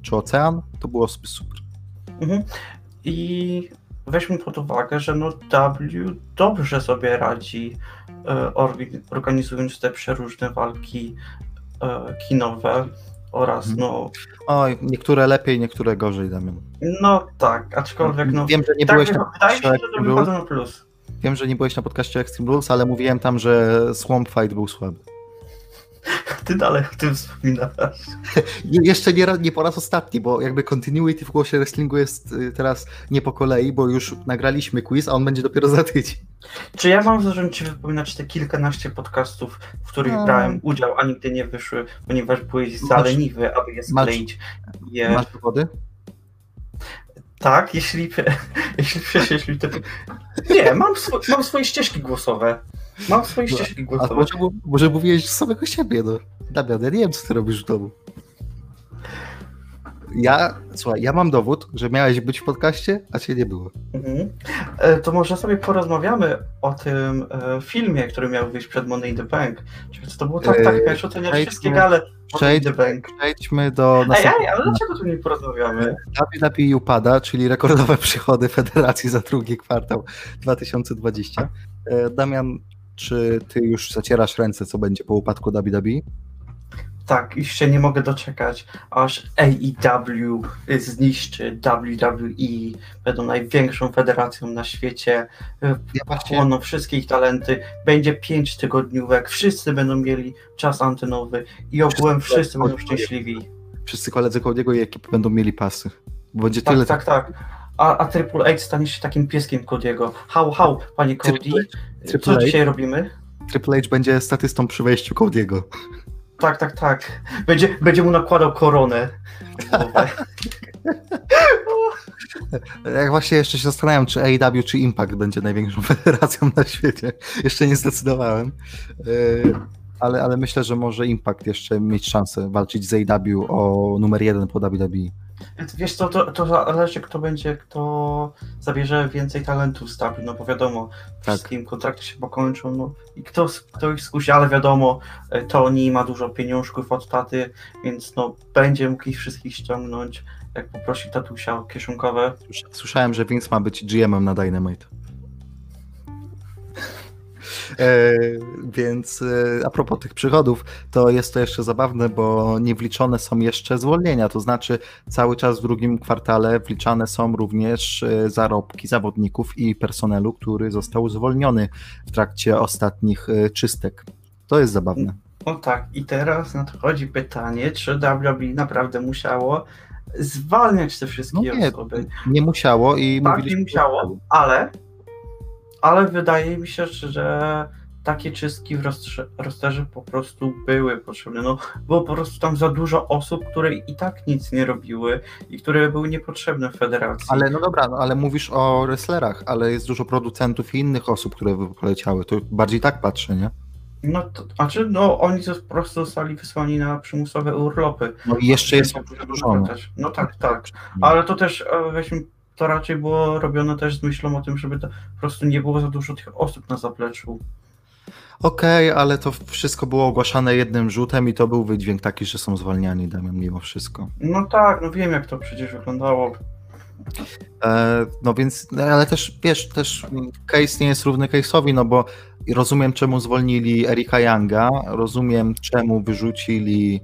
Speaker 1: czy ocean, to było super.
Speaker 2: Mhm. I weźmy pod uwagę, że no W dobrze sobie radzi e, organizując te przeróżne walki e, kinowe oraz
Speaker 1: Mhm.
Speaker 2: no,
Speaker 1: Oj, niektóre lepiej, niektóre gorzej, Damian.
Speaker 2: no tak, aczkolwiek no
Speaker 1: Wiem, że nie
Speaker 2: tak,
Speaker 1: byłeś na
Speaker 2: mi się,
Speaker 1: podcaście
Speaker 2: że to plus.
Speaker 1: Wiem, że nie byłeś na podcaście Extreme Rules, ale mówiłem tam, że Swamp Fight był słaby.
Speaker 2: Ty dalej o tym wspominasz. [laughs]
Speaker 1: Jeszcze nie, nie po raz ostatni, bo jakby continuity w głosie wrestlingu jest y, teraz nie po kolei, bo już nagraliśmy quiz, a on będzie dopiero za tydzień.
Speaker 2: Czy ja mam zacząć ci wypominać te kilkanaście podcastów, w których
Speaker 1: No.
Speaker 2: brałem udział, a nigdy nie wyszły, ponieważ byłeś za
Speaker 1: Masz-
Speaker 2: leniwy, aby je
Speaker 1: masz-
Speaker 2: skleić. Je...
Speaker 1: Masz dowody?
Speaker 2: Tak, jeśli, [laughs] jeśli, jeśli te... Nie, mam, swo, mam swoje ścieżki głosowe. Mam swoje ścieżki
Speaker 1: A
Speaker 2: głosowe.
Speaker 1: może, może mówiłeś z samego siebie, no. Damian, ja nie wiem, co ty robisz w domu. Ja, słuchaj, ja mam dowód, że miałeś być w podcaście, a cię nie było.
Speaker 2: Mhm. E, To może sobie porozmawiamy o tym e, filmie, który miał wyjść przed Money in the Bank. Co to było? Tak,
Speaker 1: E,
Speaker 2: tak, oceniać
Speaker 1: przejdźmy-
Speaker 2: wszystkie gale Money in
Speaker 1: Przejdź,
Speaker 2: the Bank.
Speaker 1: przejdźmy do
Speaker 2: Ej,
Speaker 1: następnego.
Speaker 2: ej, ale dlaczego tu nie porozmawiamy?
Speaker 1: WWE upada, czyli rekordowe przychody federacji za drugi kwartał 2020. E, Damian, czy ty już zacierasz ręce, co będzie po upadku? WWE?
Speaker 2: Tak, już się nie mogę doczekać, aż AEW zniszczy WWE, będą największą federacją na świecie, e,
Speaker 1: Ja właśnie,
Speaker 2: chłoną wszystkie ich talenty, będzie pięć tygodniówek, wszyscy będą mieli czas antenowy i ogółem
Speaker 1: Wszyscy
Speaker 2: wszyscy będą szczęśliwi.
Speaker 1: wszyscy koledzy Cody'ego i ekipy będą mieli pasy. Bo będzie
Speaker 2: Tak,
Speaker 1: tyle.
Speaker 2: tak, tak. A, a Triple H stanie się takim pieskiem Cody'ego. How, how, panie Cody, co dzisiaj robimy?
Speaker 1: Triple H będzie statystą przy wejściu Cody'ego.
Speaker 2: Tak, tak, tak. Będzie, będzie mu nakładał koronę. [laughs]
Speaker 1: Jak właśnie jeszcze się zastanawiam, czy AEW czy Impact będzie największą [laughs] federacją na świecie. Jeszcze nie zdecydowałem. Yy, ale, ale myślę, że może Impact jeszcze mieć szansę walczyć z AW o numer jeden po WWE.
Speaker 2: Wiesz co, to, to zależy kto będzie, kto zabierze więcej talentów z no bo wiadomo,
Speaker 1: Tak.
Speaker 2: wszystkim kontrakty się pokończą, no i kto, kto ich skusi, ale wiadomo, e, Tony ma dużo pieniążków od taty, więc no będzie mógł ich wszystkich ściągnąć, jak poprosi tatusia o kieszonkowe.
Speaker 1: Słysza- Słyszałem, że Vince ma być GM-em na Dynamite. E, więc e, a propos tych przychodów, to jest to jeszcze zabawne, bo nie wliczone są jeszcze zwolnienia, to znaczy cały czas w drugim kwartale wliczane są również e, zarobki zawodników i personelu, który został zwolniony w trakcie ostatnich czystek. To jest zabawne.
Speaker 2: No tak, i teraz nadchodzi pytanie, czy WWE naprawdę musiało zwalniać te wszystkie
Speaker 1: No nie,
Speaker 2: osoby.
Speaker 1: Nie musiało i
Speaker 2: Tak,
Speaker 1: mówiliśmy...
Speaker 2: nie musiało, ale, ale wydaje mi się, że takie czystki w rosterze po prostu były potrzebne. No, było po prostu tam za dużo osób, które i tak nic nie robiły i które były niepotrzebne w federacji.
Speaker 1: Ale no dobra, no, ale mówisz o wrestlerach, ale jest dużo producentów i innych osób, które by poleciały. To bardziej tak patrzę, nie?
Speaker 2: No to znaczy, no oni po prostu zostali wysłani na przymusowe urlopy.
Speaker 1: No i jeszcze jest
Speaker 2: Żeby
Speaker 1: przedłużone.
Speaker 2: wracać. No tak, tak. Ale to też e, weźmy, to raczej było robione też z myślą o tym, żeby to po prostu nie było za dużo tych osób na zapleczu.
Speaker 1: Okej, ale to wszystko było ogłaszane jednym rzutem i to był wydźwięk taki, że są zwalniani, Damian, mimo wszystko.
Speaker 2: No tak, no wiem jak to przecież wyglądało.
Speaker 1: E, no więc, ale też, wiesz, też case nie jest równy case'owi, no bo rozumiem, czemu zwolnili Erika Younga, rozumiem, czemu wyrzucili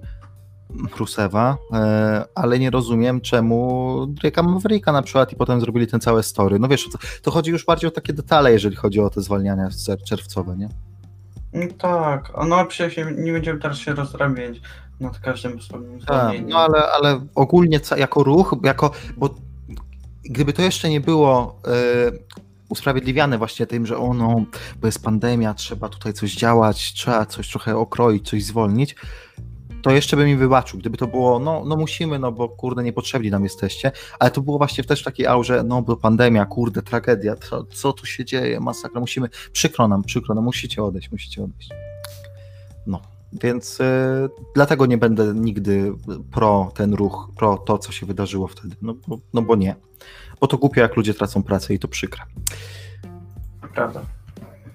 Speaker 1: Rusewa, e, ale nie rozumiem, czemu Drake'a Mavericka na przykład i potem zrobili ten cały story. No wiesz, to, to chodzi już bardziej o takie detale, jeżeli chodzi o te zwalniania czerwcowe, nie?
Speaker 2: No tak, no przecież nie, będziemy teraz się rozrabiać nad każdym osobnym
Speaker 1: Tak,
Speaker 2: zwolnieniem.
Speaker 1: no ale, ale ogólnie jako ruch, jako, bo gdyby to jeszcze nie było e, usprawiedliwiane właśnie tym, że o no, bo jest pandemia, trzeba tutaj coś działać, trzeba coś trochę okroić, coś zwolnić, to jeszcze bym mi wybaczył. Gdyby to było, no, no musimy, no bo kurde, niepotrzebni nam jesteście, ale to było właśnie też w takiej aurze, no bo pandemia, kurde, tragedia, co, co tu się dzieje, masakra, musimy, przykro nam, przykro, no musicie odejść, musicie odejść. No, więc y, dlatego nie będę nigdy pro ten ruch, pro to, co się wydarzyło wtedy, no bo, no bo nie. Bo to głupio, jak ludzie tracą pracę i to przykre.
Speaker 2: Prawda.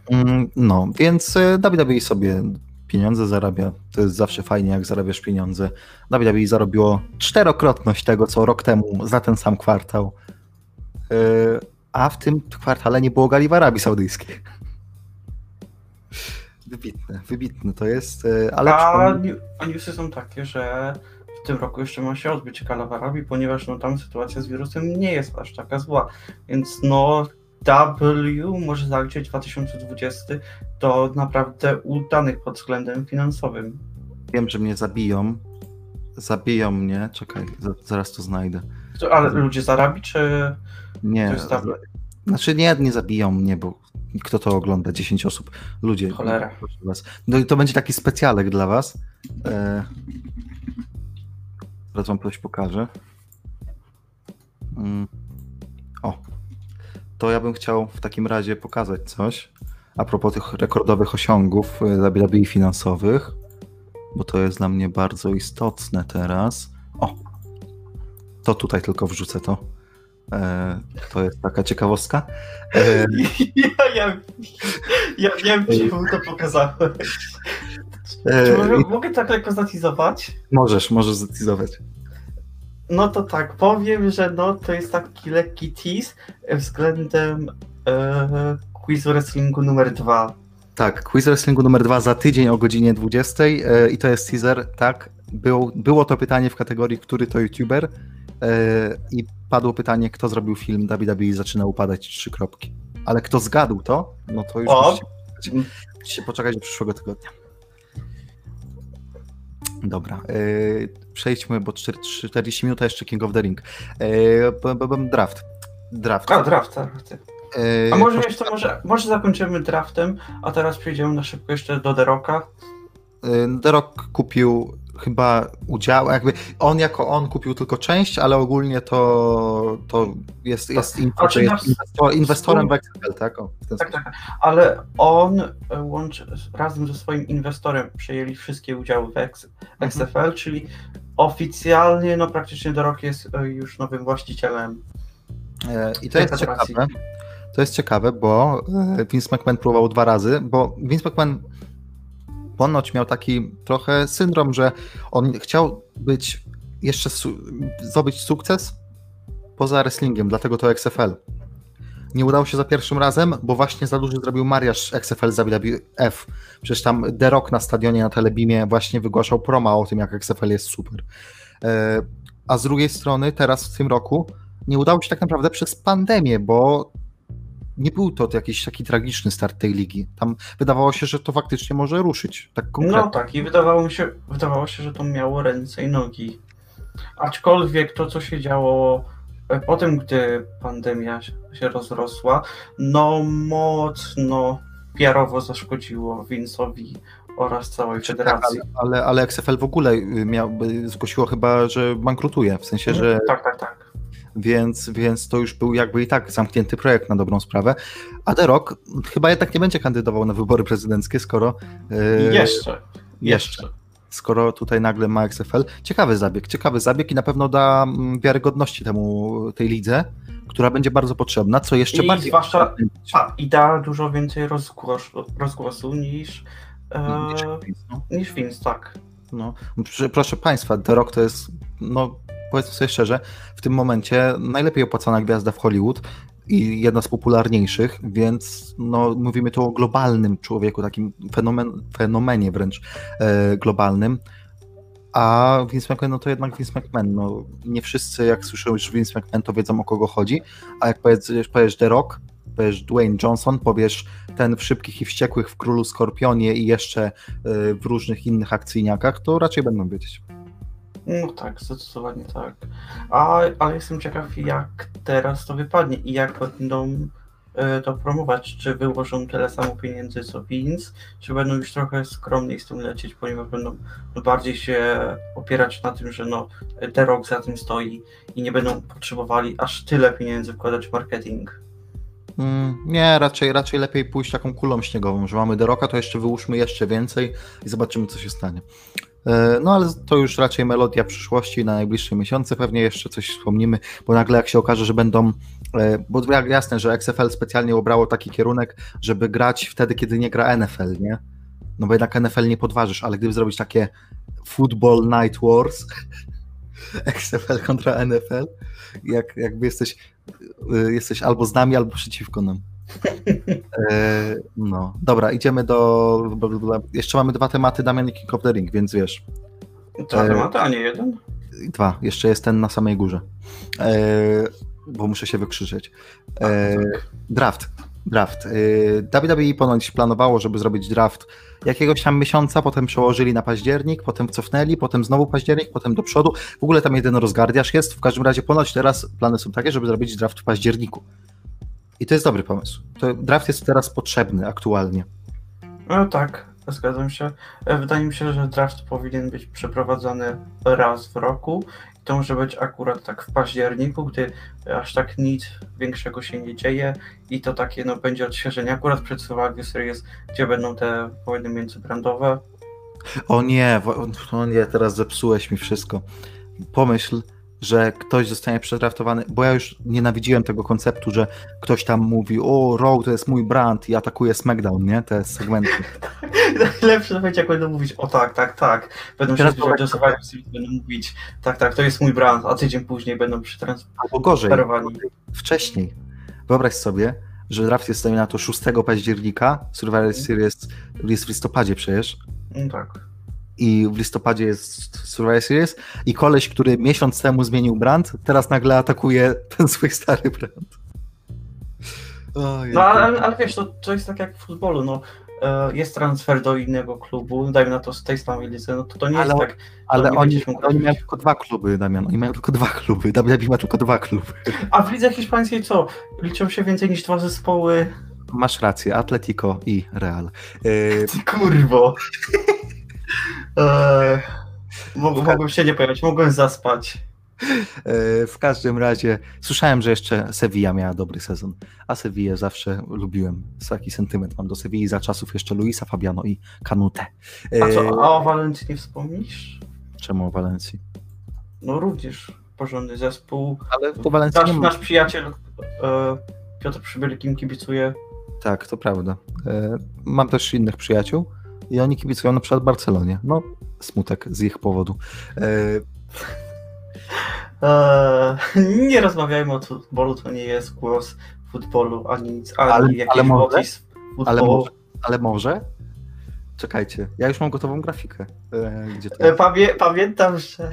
Speaker 1: Mm, No, więc y, WWE sobie pieniądze zarabia. To jest zawsze fajnie, jak zarabiasz pieniądze. WWE zarobiło czterokrotność tego, co rok temu za ten sam kwartał. Y, A w tym kwartale nie było gali w Arabii Saudyjskiej. Wybitne, wybitne to jest, y, ale
Speaker 2: a newsy są takie, że w tym roku jeszcze ma się odbyć gala w Arabii, ponieważ no, tam sytuacja z wirusem nie jest aż taka zła. Więc no W może zaliczyć 2020 do naprawdę udanych pod względem finansowym.
Speaker 1: wiem, że mnie zabiją. Zabiją mnie, czekaj, za- zaraz to znajdę.
Speaker 2: To- Ale ludzie z Arabii, czy
Speaker 1: Nie,
Speaker 2: to
Speaker 1: Znaczy nie, nie zabiją mnie, bo kto to ogląda? 10 osób. Ludzie.
Speaker 2: Cholera.
Speaker 1: proszę Was. No i to będzie taki specjalek dla was. E... Teraz wam coś pokażę. Mm. O. To ja bym chciał w takim razie pokazać coś a propos tych rekordowych osiągów e, WWE finansowych, bo to jest dla mnie bardzo istotne teraz. O. To tutaj tylko wrzucę to. E, to jest taka ciekawostka. E,
Speaker 2: Ja, ja, ja wiem, czemu to pokazałeś.
Speaker 1: e,
Speaker 2: Czy mogę, mogę tak lekko zatizować?
Speaker 1: możesz, możesz zdecydować.
Speaker 2: No to tak, powiem, że no to jest taki lekki tease względem e, quizu wrestlingu numer dwa.
Speaker 1: Tak, quiz wrestlingu numer dwa za tydzień o godzinie 20 e, i to jest teaser, tak. Był, było to pytanie w kategorii, który to youtuber e, i padło pytanie, kto zrobił film WWE zaczyna upadać trzy kropki. Ale kto zgadł to, no to już
Speaker 2: O!
Speaker 1: poczekać, musicie poczekać do przyszłego tygodnia. Dobra, e, przejdźmy, bo 4, 40 minut, jeszcze King of the Ring. E, draft. Draft.
Speaker 2: A, draft, draft.
Speaker 1: E,
Speaker 2: A może
Speaker 1: proszę-
Speaker 2: jeszcze, może, może zakończymy draftem, a teraz przejdziemy na szybko jeszcze do The Rocka.
Speaker 1: The Rock kupił chyba udział, jakby on jako on kupił tylko część, ale ogólnie to, to jest, jest, info,
Speaker 2: Znaczy
Speaker 1: jest inwestor, inwestorem w Excel, tak? O,
Speaker 2: Tak,
Speaker 1: sposób.
Speaker 2: tak, ale on e, łączy, razem ze swoim inwestorem przejęli wszystkie udziały w X, XFL, czyli oficjalnie, no praktycznie do roku jest e, już nowym właścicielem.
Speaker 1: E, I to jest ciekawe. To jest ciekawe, bo Vince McMahon próbował dwa razy, bo Vince McMahon ponoć miał taki trochę syndrom, że on chciał być jeszcze su- zdobyć sukces poza wrestlingiem, dlatego to XFL. Nie udało się za pierwszym razem, bo właśnie za duży zrobił mariaż XFL za WWF. Przecież tam The Rock na stadionie na Telebimie właśnie wygłaszał proma o tym, jak XFL jest super. E, A z drugiej strony teraz w tym roku nie udało się tak naprawdę przez pandemię, bo nie był to jakiś taki tragiczny start tej ligi. Tam wydawało się, że to faktycznie może ruszyć. Tak konkretnie.
Speaker 2: No tak, i wydawało się, wydawało się, że to miało ręce i nogi. Aczkolwiek to, co się działo e, potem, gdy pandemia się- rozrosła, no mocno PR-owo zaszkodziło Vince'owi oraz całej federacji.
Speaker 1: ale, ale, ale XFL w ogóle y, miał, y, zgłosiło chyba, że bankrutuje. W sensie, że
Speaker 2: Tak, tak, tak.
Speaker 1: Więc, więc to już był jakby i tak zamknięty projekt na dobrą sprawę. A The Rock chyba jednak nie będzie kandydował na wybory prezydenckie, skoro y,
Speaker 2: Jeszcze.
Speaker 1: jeszcze. skoro tutaj nagle ma XFL. Ciekawy zabieg, ciekawy zabieg i na pewno da mm, wiarygodności temu tej lidze, która będzie bardzo potrzebna, co jeszcze
Speaker 2: I
Speaker 1: bardziej
Speaker 2: zwłaszcza- A, i da dużo więcej rozgłosu, rozgłosu niż, e,
Speaker 1: niż Vince, no.
Speaker 2: niż tak.
Speaker 1: No, pr- proszę Państwa, The Rock to jest, no powiedzmy sobie szczerze, w tym momencie najlepiej opłacana gwiazda w Hollywood i jedna z popularniejszych, więc no, mówimy tu o globalnym człowieku, takim fenomen, fenomenie wręcz e, globalnym. A Vince McMahon, no to jednak Vince McMahon. No, nie wszyscy, jak słyszą już Vince McMahon, to wiedzą o kogo chodzi. A jak powiesz, powiesz The Rock, powiesz Dwayne Johnson, powiesz ten w Szybkich i Wściekłych, w Królu Skorpionie i jeszcze y, w różnych innych akcyjniakach, to raczej będą wiedzieć.
Speaker 2: No tak, zdecydowanie tak. A, ale jestem ciekaw, jak teraz to wypadnie i jak będą e, to promować. Czy wyłożą tyle samo pieniędzy co Vince, czy będą już trochę skromniej z tym lecieć, ponieważ będą no, bardziej się opierać na tym, że no, The za tym stoi i nie będą potrzebowali aż tyle pieniędzy wkładać w marketing.
Speaker 1: Mm, nie, raczej, raczej lepiej pójść taką kulą śniegową, że mamy The Rocka, to jeszcze wyłóżmy jeszcze więcej i zobaczymy, co się stanie. E, No ale to już raczej melodia przyszłości na najbliższe miesiące, pewnie jeszcze coś wspomnimy, bo nagle jak się okaże, że będą, e, bo jasne, że XFL specjalnie obrało taki kierunek, żeby grać wtedy, kiedy nie gra NFL, nie? No bo jednak NFL nie podważysz, ale gdyby zrobić takie Football Night Wars, [laughs] XFL kontra NFL, jak, jakby jesteś, y, jesteś albo z nami, albo przeciwko nam. E, no, dobra, idziemy do. Jeszcze mamy dwa tematy Damian i King of the Ring, więc wiesz.
Speaker 2: Dwa
Speaker 1: E,
Speaker 2: tematy, a nie jeden?
Speaker 1: Dwa, jeszcze jest ten na samej górze. E, bo muszę się wykrzyczeć. E, draft. Draft. WWE ponoć planowało, żeby zrobić draft jakiegoś tam miesiąca, potem przełożyli na październik, potem cofnęli, potem znowu październik, potem do przodu. W ogóle tam jeden rozgardiasz jest. W każdym razie ponoć teraz plany są takie, żeby zrobić draft w październiku. I to jest dobry pomysł. To draft jest teraz potrzebny aktualnie.
Speaker 2: No tak, zgadzam się. E, Wydaje mi się, że draft powinien być przeprowadzany raz w roku. I to może być akurat tak w październiku, gdy aż tak nic większego się nie dzieje i to takie no, będzie odświeżenie akurat przed Survivor Series, gdzie będą te wojny międzybrandowe.
Speaker 1: O nie, o nie, teraz zepsułeś mi wszystko. Pomyśl, że ktoś zostanie przedraftowany, bo ja już nienawidziłem tego konceptu, że ktoś tam mówi, o, Raw to jest mój brand i atakuje SmackDown, nie? Te segmenty. [laughs]
Speaker 2: Najlepsze to będzie, jak będą mówić, o tak, tak, tak. Będą się
Speaker 1: Teraz zobacz-
Speaker 2: Survivor Series, będą mówić, tak, tak, to jest mój brand, a tydzień później będą
Speaker 1: Albo gorzej,
Speaker 2: przetransferowani.
Speaker 1: wcześniej. Wyobraź sobie, że draft jest na to 6 października, Survivor Series jest w listopadzie przecież,
Speaker 2: No tak.
Speaker 1: I w listopadzie jest Survivor Series i koleś, który miesiąc temu zmienił brand, teraz nagle atakuje ten swój stary brand. Ojej.
Speaker 2: No ale, ale wiesz, to, to jest tak jak w futbolu, no e, jest transfer do innego klubu, dajmy na to z tej samej lidze, no to to nie
Speaker 1: Ale-
Speaker 2: jest tak,
Speaker 1: Ale oni, oni mają tylko dwa kluby, Damian. Oni mają tylko dwa kluby. WWE ma tylko dwa kluby.
Speaker 2: a w lidze hiszpańskiej co? Liczą się więcej niż dwa zespoły?
Speaker 1: Masz rację, Atletico i Real. Yy,
Speaker 2: kurwo. [laughs] E, Mog, mogłem się nie pojawić, mogłem zaspać.
Speaker 1: E, w każdym razie słyszałem, że jeszcze Sevilla miała dobry sezon, a Sevilla zawsze lubiłem. Taki sentyment mam do Sevilli za czasów jeszcze Luisa Fabiano i Canute.
Speaker 2: A co, a o Walencji nie wspomnisz?
Speaker 1: Czemu o Walencji?
Speaker 2: No również porządny zespół.
Speaker 1: Ale po Walencji
Speaker 2: Nasz, nasz przyjaciel e, Piotr Przybyl, kim kibicuje.
Speaker 1: Tak, to prawda. E, Mam też innych przyjaciół i oni kibicują na przykład Barcelonie. No, smutek z ich powodu. E,
Speaker 2: E, nie rozmawiajmy o futbolu, to nie jest głos futbolu, ani nic, ani
Speaker 1: Ale-
Speaker 2: jakiś
Speaker 1: ale może? Ale może? Ale może? Czekajcie, ja już mam gotową grafikę. E, Gdzie to
Speaker 2: E? Pamię, pamiętam, że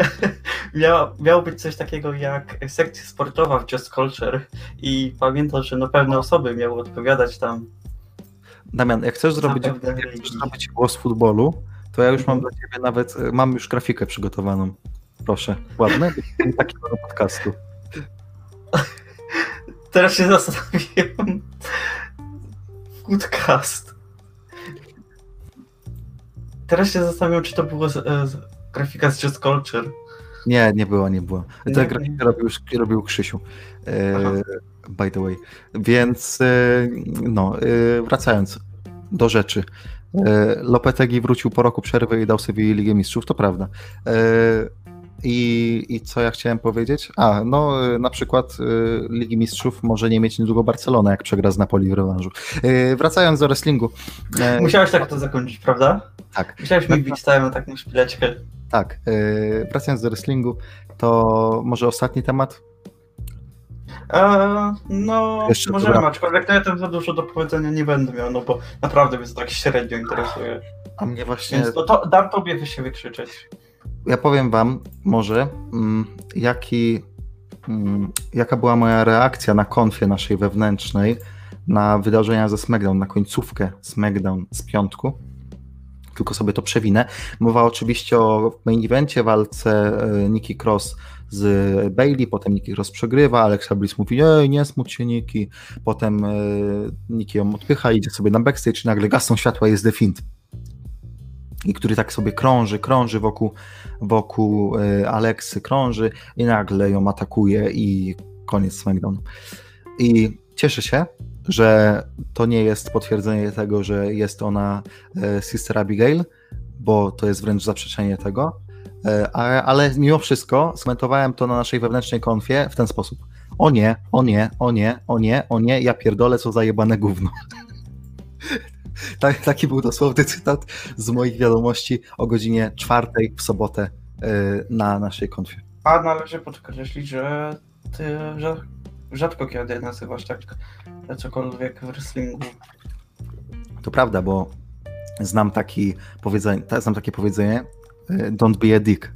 Speaker 2: [laughs] miało, miało być coś takiego jak sekcja sportowa w Just Culture i pamiętam, że no pewne osoby miały odpowiadać tam
Speaker 1: Damian, jak chcesz zrobić, jak chcesz zrobić głos futbolu, to ja już mam dla ciebie nawet, e, mam już grafikę przygotowaną. Proszę, ładne? [laughs] Takiego podcastu. [laughs]
Speaker 2: Teraz się zastanowiłem. Foodcast. Teraz się zastanawiam, czy to było z, e, grafika z Just Culture.
Speaker 1: Nie, nie było, nie było. Tę grafikę robił, robił Krzysiu. E. by the way. Więc e, no, e, wracając do rzeczy. E, Lopetegi wrócił po roku przerwy i dał sobie Ligę Mistrzów, to prawda. I, I co ja chciałem powiedzieć? A, no na przykład Ligi Mistrzów może nie mieć niedługo Barcelona, jak przegra z Napoli w rewanżu. Wracając do wrestlingu.
Speaker 2: Musiałeś tak to zakończyć, prawda?
Speaker 1: Tak.
Speaker 2: Musiałeś mi wbić stałem tak na szpileczkę.
Speaker 1: Tak, wracając do wrestlingu, to może ostatni temat.
Speaker 2: E, no,
Speaker 1: Jeszcze
Speaker 2: możemy,
Speaker 1: dobra.
Speaker 2: aczkolwiek no ja tam za dużo do powiedzenia nie będę miał, no bo naprawdę mnie to tak średnio interesuje.
Speaker 1: A mnie właśnie.
Speaker 2: Więc no to dam tobie się wykrzyczeć.
Speaker 1: Ja powiem wam może, mm, jaki, mm, jaka była moja reakcja na konfie naszej wewnętrznej na wydarzenia ze SmackDown, na końcówkę SmackDown z piątku. Tylko sobie to przewinę. Mowa oczywiście o main evencie, walce e, Nikki Cross z Bailey, potem Nikki Cross przegrywa, Alexa Bliss mówi, ej, nie smuć się Nikki, potem e, Nikki ją odpycha, idzie sobie na backstage i nagle gasną światła, jest The Fiend. I który tak sobie krąży, krąży wokół, wokół e, Aleksy, krąży i nagle ją atakuje i koniec SmackDown. I cieszę się, że to nie jest potwierdzenie tego, że jest ona e, Sister Abigail, bo to jest wręcz zaprzeczenie tego, ale mimo wszystko skomentowałem to na naszej wewnętrznej konfie w ten sposób. O nie, o nie, o nie, o nie, o nie, ja pierdolę, co zajebane gówno. [laughs] Tak, taki był dosłowny cytat z moich wiadomości o godzinie czwartej w sobotę e, na naszej konfie.
Speaker 2: A należy podkreślić, że ty rzadko kiedy nazywasz tak cokolwiek w wrestlingu.
Speaker 1: To prawda, bo znam, taki powiedzenie, znam takie powiedzenie e, don't be a dick.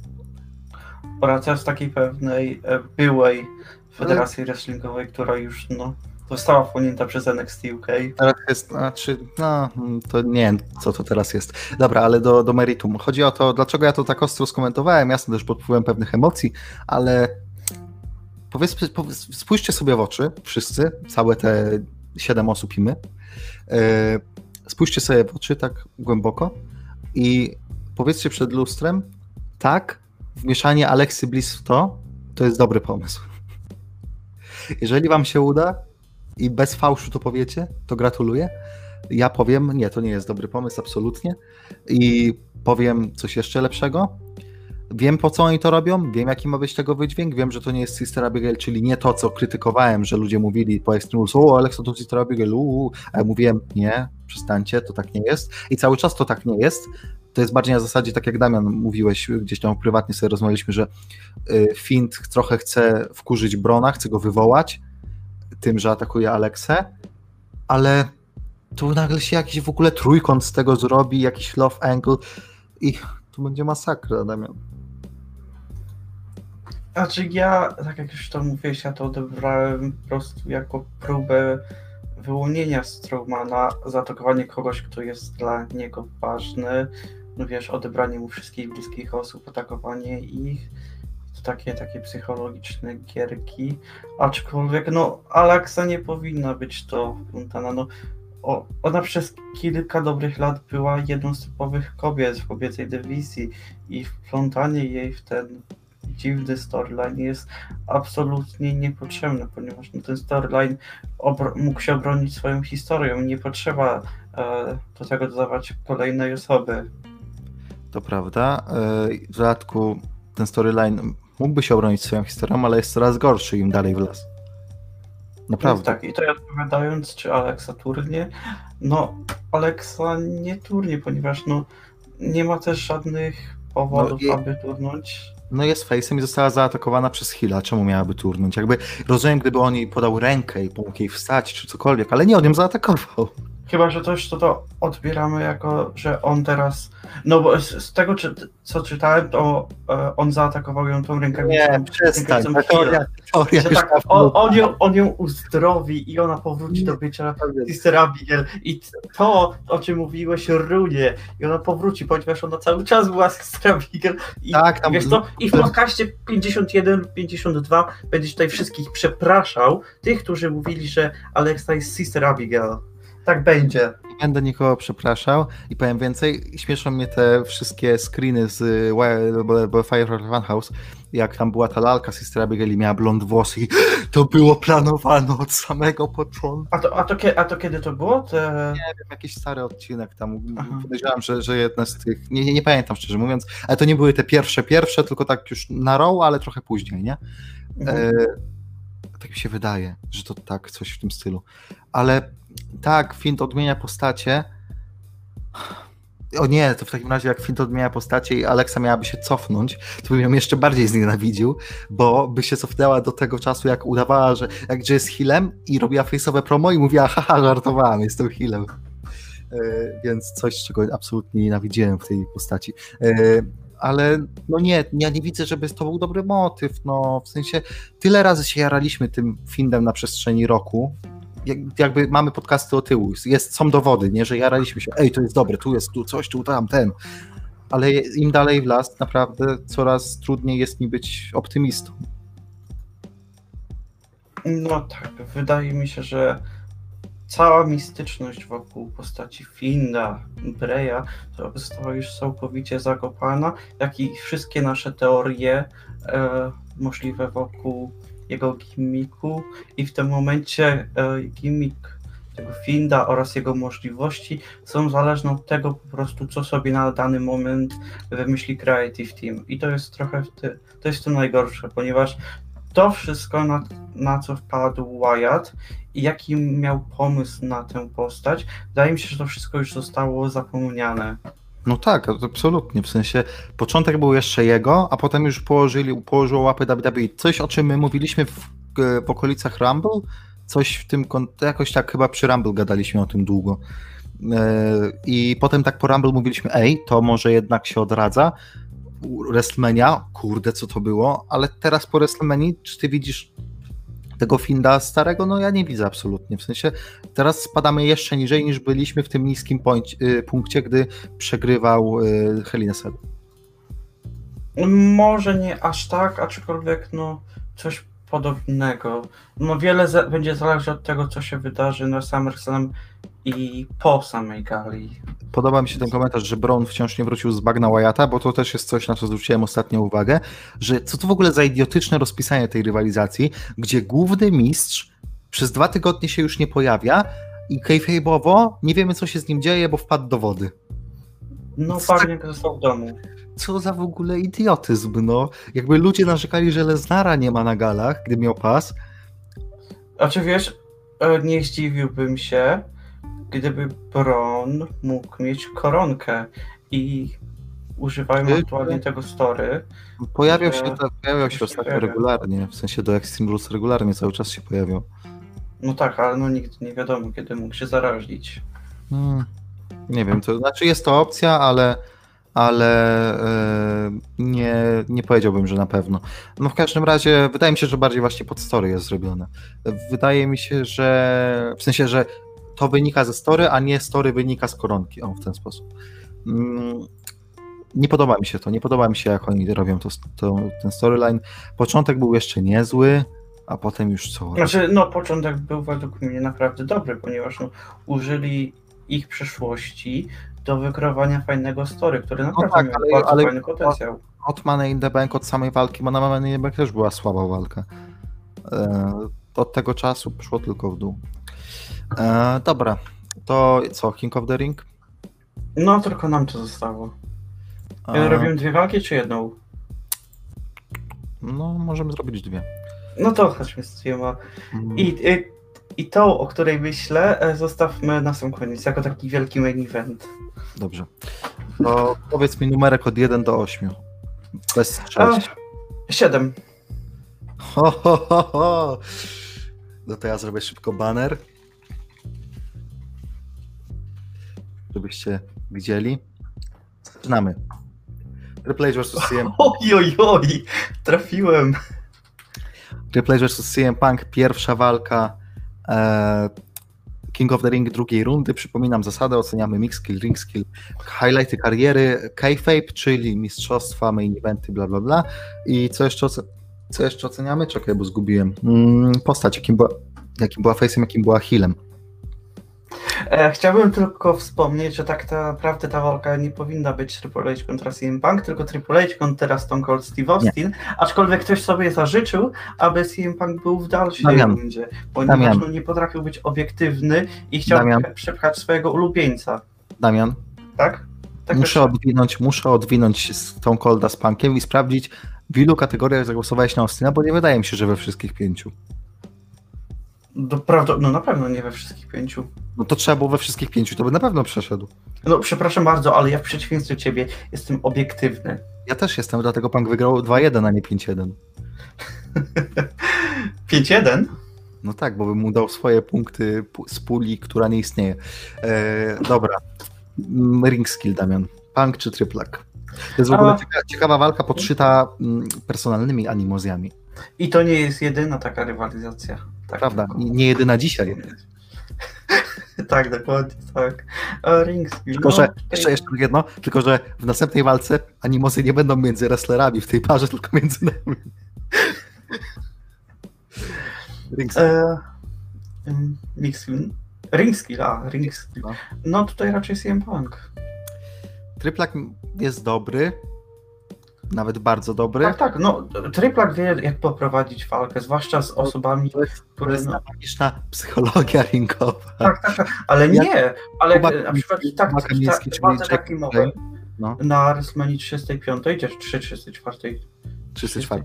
Speaker 2: Oracja z takiej pewnej e, byłej federacji wrestlingowej, która już no, została wchłonięta przez NXT UK.
Speaker 1: Teraz jest, znaczy, no, to nie wiem, co to teraz jest. Dobra, ale do, do meritum. Chodzi o to, dlaczego ja to tak ostro skomentowałem, jasne też pod wpływem pewnych emocji, ale powiedzmy, powiedz, spójrzcie sobie w oczy, wszyscy, całe te siedem osób i my, e, spójrzcie sobie w oczy tak głęboko i powiedzcie przed lustrem, tak, wmieszanie Aleksy Bliss w to, to jest dobry pomysł. Jeżeli wam się uda i bez fałszu to powiecie, to gratuluję. Ja powiem, nie, to nie jest dobry pomysł, absolutnie. I powiem coś jeszcze lepszego. Wiem, po co oni to robią, wiem, jaki ma być tego wydźwięk, wiem, że to nie jest Sister Abigail, czyli nie to, co krytykowałem, że ludzie mówili po Extreme Rules, o, Alexa to Sister Abigail, uuu. a ja mówiłem, nie, przestańcie, to tak nie jest. I cały czas to tak nie jest. To jest bardziej na zasadzie, tak jak Damian mówiłeś, gdzieś tam prywatnie sobie rozmawialiśmy, że y, Fint trochę chce wkurzyć Brona, chce go wywołać tym, że atakuje Aleksę, ale tu nagle się jakiś w ogóle trójkąt z tego zrobi, jakiś love angle i tu będzie masakra, Damian.
Speaker 2: Znaczy ja, tak jak już to mówiłeś, ja to odebrałem po prostu jako próbę wyłonienia Strowmana, zaatakowanie kogoś, kto jest dla niego ważny, wiesz, odebranie mu wszystkich bliskich osób, atakowanie ich, to takie, takie psychologiczne gierki, aczkolwiek no Alexa nie powinna być to Fontana, no o, ona przez kilka dobrych lat była jedną z typowych kobiet w kobiecej dywizji i wplątanie jej w ten dziwny storyline jest absolutnie niepotrzebne, ponieważ no, ten storyline mógł się obronić swoją historią. Nie potrzeba e, do tego dodawać kolejnej osoby.
Speaker 1: To prawda. E, w dodatku ten storyline mógłby się obronić swoją historią, ale jest coraz gorszy im dalej w las. Naprawdę.
Speaker 2: tak, i to odpowiadając, czy Alexa turnie, no Alexa nie turnie, ponieważ no nie ma też żadnych powodów, no i... aby turnąć.
Speaker 1: No jest face'em i została zaatakowana przez Hila. Czemu miałaby turnąć? Jakby rozumiem, gdyby on jej podał rękę i pomógł jej wstać, czy cokolwiek, ale nie on ją zaatakował.
Speaker 2: Chyba, że coś, to to odbieramy jako, że on teraz. No bo z, z tego, czy, co czytałem, to e, on zaatakował ją tą rękawicą.
Speaker 1: Nie, przestań. Teoria,
Speaker 2: teoria tak, on, on, ją, on ją uzdrowi i ona powróci do bycia Sister Abigail. I to, o czym mówiłeś, runie. I ona powróci, ponieważ ona cały czas była Sister Abigail. I, tak, tam... wiesz to, I w podcaście 51 lub 52 będziesz tutaj wszystkich przepraszał, tych, którzy mówili, że Alexa jest Sister Abigail. Tak będzie.
Speaker 1: Nie będę nikogo przepraszał i powiem więcej. Śmieszą mnie te wszystkie screeny z Firefly Funhouse, jak tam była ta lalka Sister Abigail i miała blond włosy i [gasps] to było planowane od samego początku.
Speaker 2: A to, a to, a to kiedy to było? Te...
Speaker 1: Nie wiem, jakiś stary odcinek tam. Aha. Podejrzewam, że, że jedna z tych, nie, nie, nie, pamiętam szczerze mówiąc, ale to nie były te pierwsze, pierwsze, tylko tak już na row, ale trochę później, nie? Mhm. E, tak mi się wydaje, że to tak, coś w tym stylu. Ale tak, Fint odmienia postacie. O nie, to w takim razie jak Fint odmienia postacie i Alexa miałaby się cofnąć, to bym ją jeszcze bardziej znienawidził, bo by się cofnęła do tego czasu, jak udawała, że, jak, że jest healem i robiła face'owe promo i mówiła, haha, żartowałam, jestem healem. Yy, więc coś, czego absolutnie nienawidziłem w tej postaci. Yy, ale no nie, ja nie widzę, żeby to był dobry motyw, no w sensie tyle razy się jaraliśmy tym Findem na przestrzeni roku, jakby mamy podcasty o tyłu, jest, są dowody, nie, że jaraliśmy się, ej, to jest dobre, tu jest tu coś, tu tam, ten, ale im dalej w las, naprawdę coraz trudniej jest mi być optymistą.
Speaker 2: No tak, wydaje mi się, że cała mistyczność wokół postaci Finda, Breya to została już całkowicie zakopana, jak i wszystkie nasze teorie e, możliwe wokół jego gimmicku i w tym momencie e, gimmick tego Finda oraz jego możliwości są zależne od tego po prostu, co sobie na dany moment wymyśli Creative Team. I to jest trochę ty, to jest to najgorsze, ponieważ to wszystko, na, na co wpadł Wyatt i jaki miał pomysł na tę postać, wydaje mi się, że to wszystko już zostało zapomniane.
Speaker 1: No tak, absolutnie. W sensie początek był jeszcze jego, a potem już położyli, położyło łapy WWE. Coś, o czym my mówiliśmy w, w okolicach Rumble, coś w tym, jakoś tak chyba przy Rumble gadaliśmy o tym długo. E, I potem tak po Rumble mówiliśmy, ej, to może jednak się odradza. WrestleMania, kurde, co to było, ale teraz po WrestleMania, czy ty widzisz tego Finda starego, no ja nie widzę absolutnie. W sensie teraz spadamy jeszcze niżej niż byliśmy w tym niskim y, punkcie, gdy przegrywał y, Helineset.
Speaker 2: Może nie aż tak, aczkolwiek no coś podobnego. No wiele za będzie zależeć od tego, co się wydarzy na SummerSlam i po samej gali.
Speaker 1: Podoba mi się ten komentarz, że Brown wciąż nie wrócił z bagna Wyatta, bo to też jest coś, na co zwróciłem ostatnio uwagę, że co to w ogóle za idiotyczne rozpisanie tej rywalizacji, gdzie główny mistrz przez dwa tygodnie się już nie pojawia i kayfabe'owo nie wiemy, co się z nim dzieje, bo wpadł do wody.
Speaker 2: No pewnie tak... został w domu.
Speaker 1: Co za w ogóle idiotyzm, no. Jakby ludzie narzekali, że Leznara nie ma na galach, gdy miał pas.
Speaker 2: A czy wiesz, e, nie zdziwiłbym się, gdyby Bron mógł mieć koronkę i używają Ty? aktualnie tego story.
Speaker 1: Pojawiał się, tak, pojawiał się ostatnio regularnie, w sensie do Extreme Rules regularnie cały czas się pojawiał.
Speaker 2: No tak, ale no nigdy nie wiadomo, kiedy mógł się zarazić.
Speaker 1: Hmm. Nie wiem, to znaczy jest to opcja, ale ale yy, nie, nie powiedziałbym, że na pewno. No w każdym razie wydaje mi się, że bardziej właśnie pod story jest zrobione. Wydaje mi się, że w sensie, że to wynika ze story, a nie story wynika z koronki. O, w ten sposób. Mm, nie podoba mi się to, nie podoba mi się, jak oni robią to, to ten storyline. Początek był jeszcze niezły, a potem już co?
Speaker 2: Znaczy, no początek był według mnie naprawdę dobry, ponieważ no, użyli ich przeszłości do wykreowania fajnego story, który naprawdę
Speaker 1: tak,
Speaker 2: miał
Speaker 1: ale-
Speaker 2: bardzo
Speaker 1: ale-
Speaker 2: fajny potencjał.
Speaker 1: Od Money in the Bank, od samej walki, bo na Money in the Bank też była słaba walka. E, od tego czasu szło tylko w dół. E, dobra, to co, King of the Ring?
Speaker 2: No, tylko nam to zostało.
Speaker 1: E,
Speaker 2: Robimy dwie walki, czy jedną?
Speaker 1: no, możemy zrobić dwie.
Speaker 2: No to chodźmy z dwiema.
Speaker 1: Mm,
Speaker 2: I, i, I tą, o której myślę, e, zostawmy na sam koniec, jako taki wielki main event.
Speaker 1: Dobrze. To powiedz mi numerek od 1 do 8. Bez.
Speaker 2: A, Siedem.
Speaker 1: Ho, ho, ho, ho. No to ja zrobię szybko banner. Żebyście widzieli. Zaczynamy. H vs. [laughs] CM,
Speaker 2: Oj, oj, oj, trafiłem.
Speaker 1: H vs. CM Punk, pierwsza walka e, King of the Ring drugiej rundy. Przypominam zasadę, oceniamy mix skill, ring skill, highlighty kariery, kayfabe, czyli mistrzostwa, main eventy, bla bla bla. I co jeszcze, co jeszcze oceniamy? Czekaj, bo zgubiłem. Mm, postać, jakim była, jakim była face'em, jakim była healem.
Speaker 2: E, chciałbym tylko wspomnieć, że tak naprawdę ta walka nie powinna być Triple H kontra CM Punk, tylko Triple H kontra Stone Cold Steve Austin, aczkolwiek ktoś sobie zażyczył, aby CM Punk był w dalszej
Speaker 1: Damian.
Speaker 2: rundzie, ponieważ
Speaker 1: Damian.
Speaker 2: no, nie potrafił być obiektywny i chciał
Speaker 1: Damian.
Speaker 2: prze- przepchać swojego ulubieńca,
Speaker 1: Damian,
Speaker 2: tak? tak
Speaker 1: muszę
Speaker 2: też-
Speaker 1: odwinąć, muszę odwinąć Stone Colda z Punkiem i sprawdzić, w ilu kategoriach zagłosowałeś na Austina, bo nie wydaje mi się, że we wszystkich pięciu.
Speaker 2: Do, prawda, no na pewno nie we wszystkich pięciu.
Speaker 1: No to trzeba było we wszystkich pięciu, to by na pewno przeszedł.
Speaker 2: No przepraszam bardzo, ale ja w przeciwieństwie do ciebie jestem obiektywny.
Speaker 1: Ja też jestem, dlatego Punk wygrał 2-1, a nie 5-1.
Speaker 2: 5-1? [laughs]
Speaker 1: No tak, bo bym mu dał swoje punkty pu- z puli, która nie istnieje. E, dobra. Mm, Ring skill, Damian. Punk czy tryplak? To jest w ogóle
Speaker 2: A.
Speaker 1: cieka- ciekawa walka podszyta mm, personalnymi animozjami.
Speaker 2: I to nie jest jedyna taka rywalizacja. Tak,
Speaker 1: Prawda? Nie jedyna dzisiaj. [laughs]
Speaker 2: tak, dokładnie, tak. A Ring skill,
Speaker 1: Tylko,
Speaker 2: no,
Speaker 1: że jeszcze, jeszcze jedno, tylko że w następnej walce animozje nie będą między wrestlerami w tej parze, [laughs] tylko między nami. Ring skill.
Speaker 2: E, ym, mix, ring skill, a, ring skill.
Speaker 1: No.
Speaker 2: No tutaj raczej CM Punk.
Speaker 1: Tryplak jest dobry, nawet bardzo dobry.
Speaker 2: Tak, tak, no Triplak wie jak poprowadzić walkę, zwłaszcza z osobami,
Speaker 1: To jest, to
Speaker 2: które...
Speaker 1: jest
Speaker 2: No,
Speaker 1: magiczna psychologia ringowa.
Speaker 2: tak, tak, tak, ale nie, ale
Speaker 1: Kuba
Speaker 2: na przykład tak, tak, tak
Speaker 1: Play. No.
Speaker 2: na WrestleMania 35, czy 34,
Speaker 1: 34.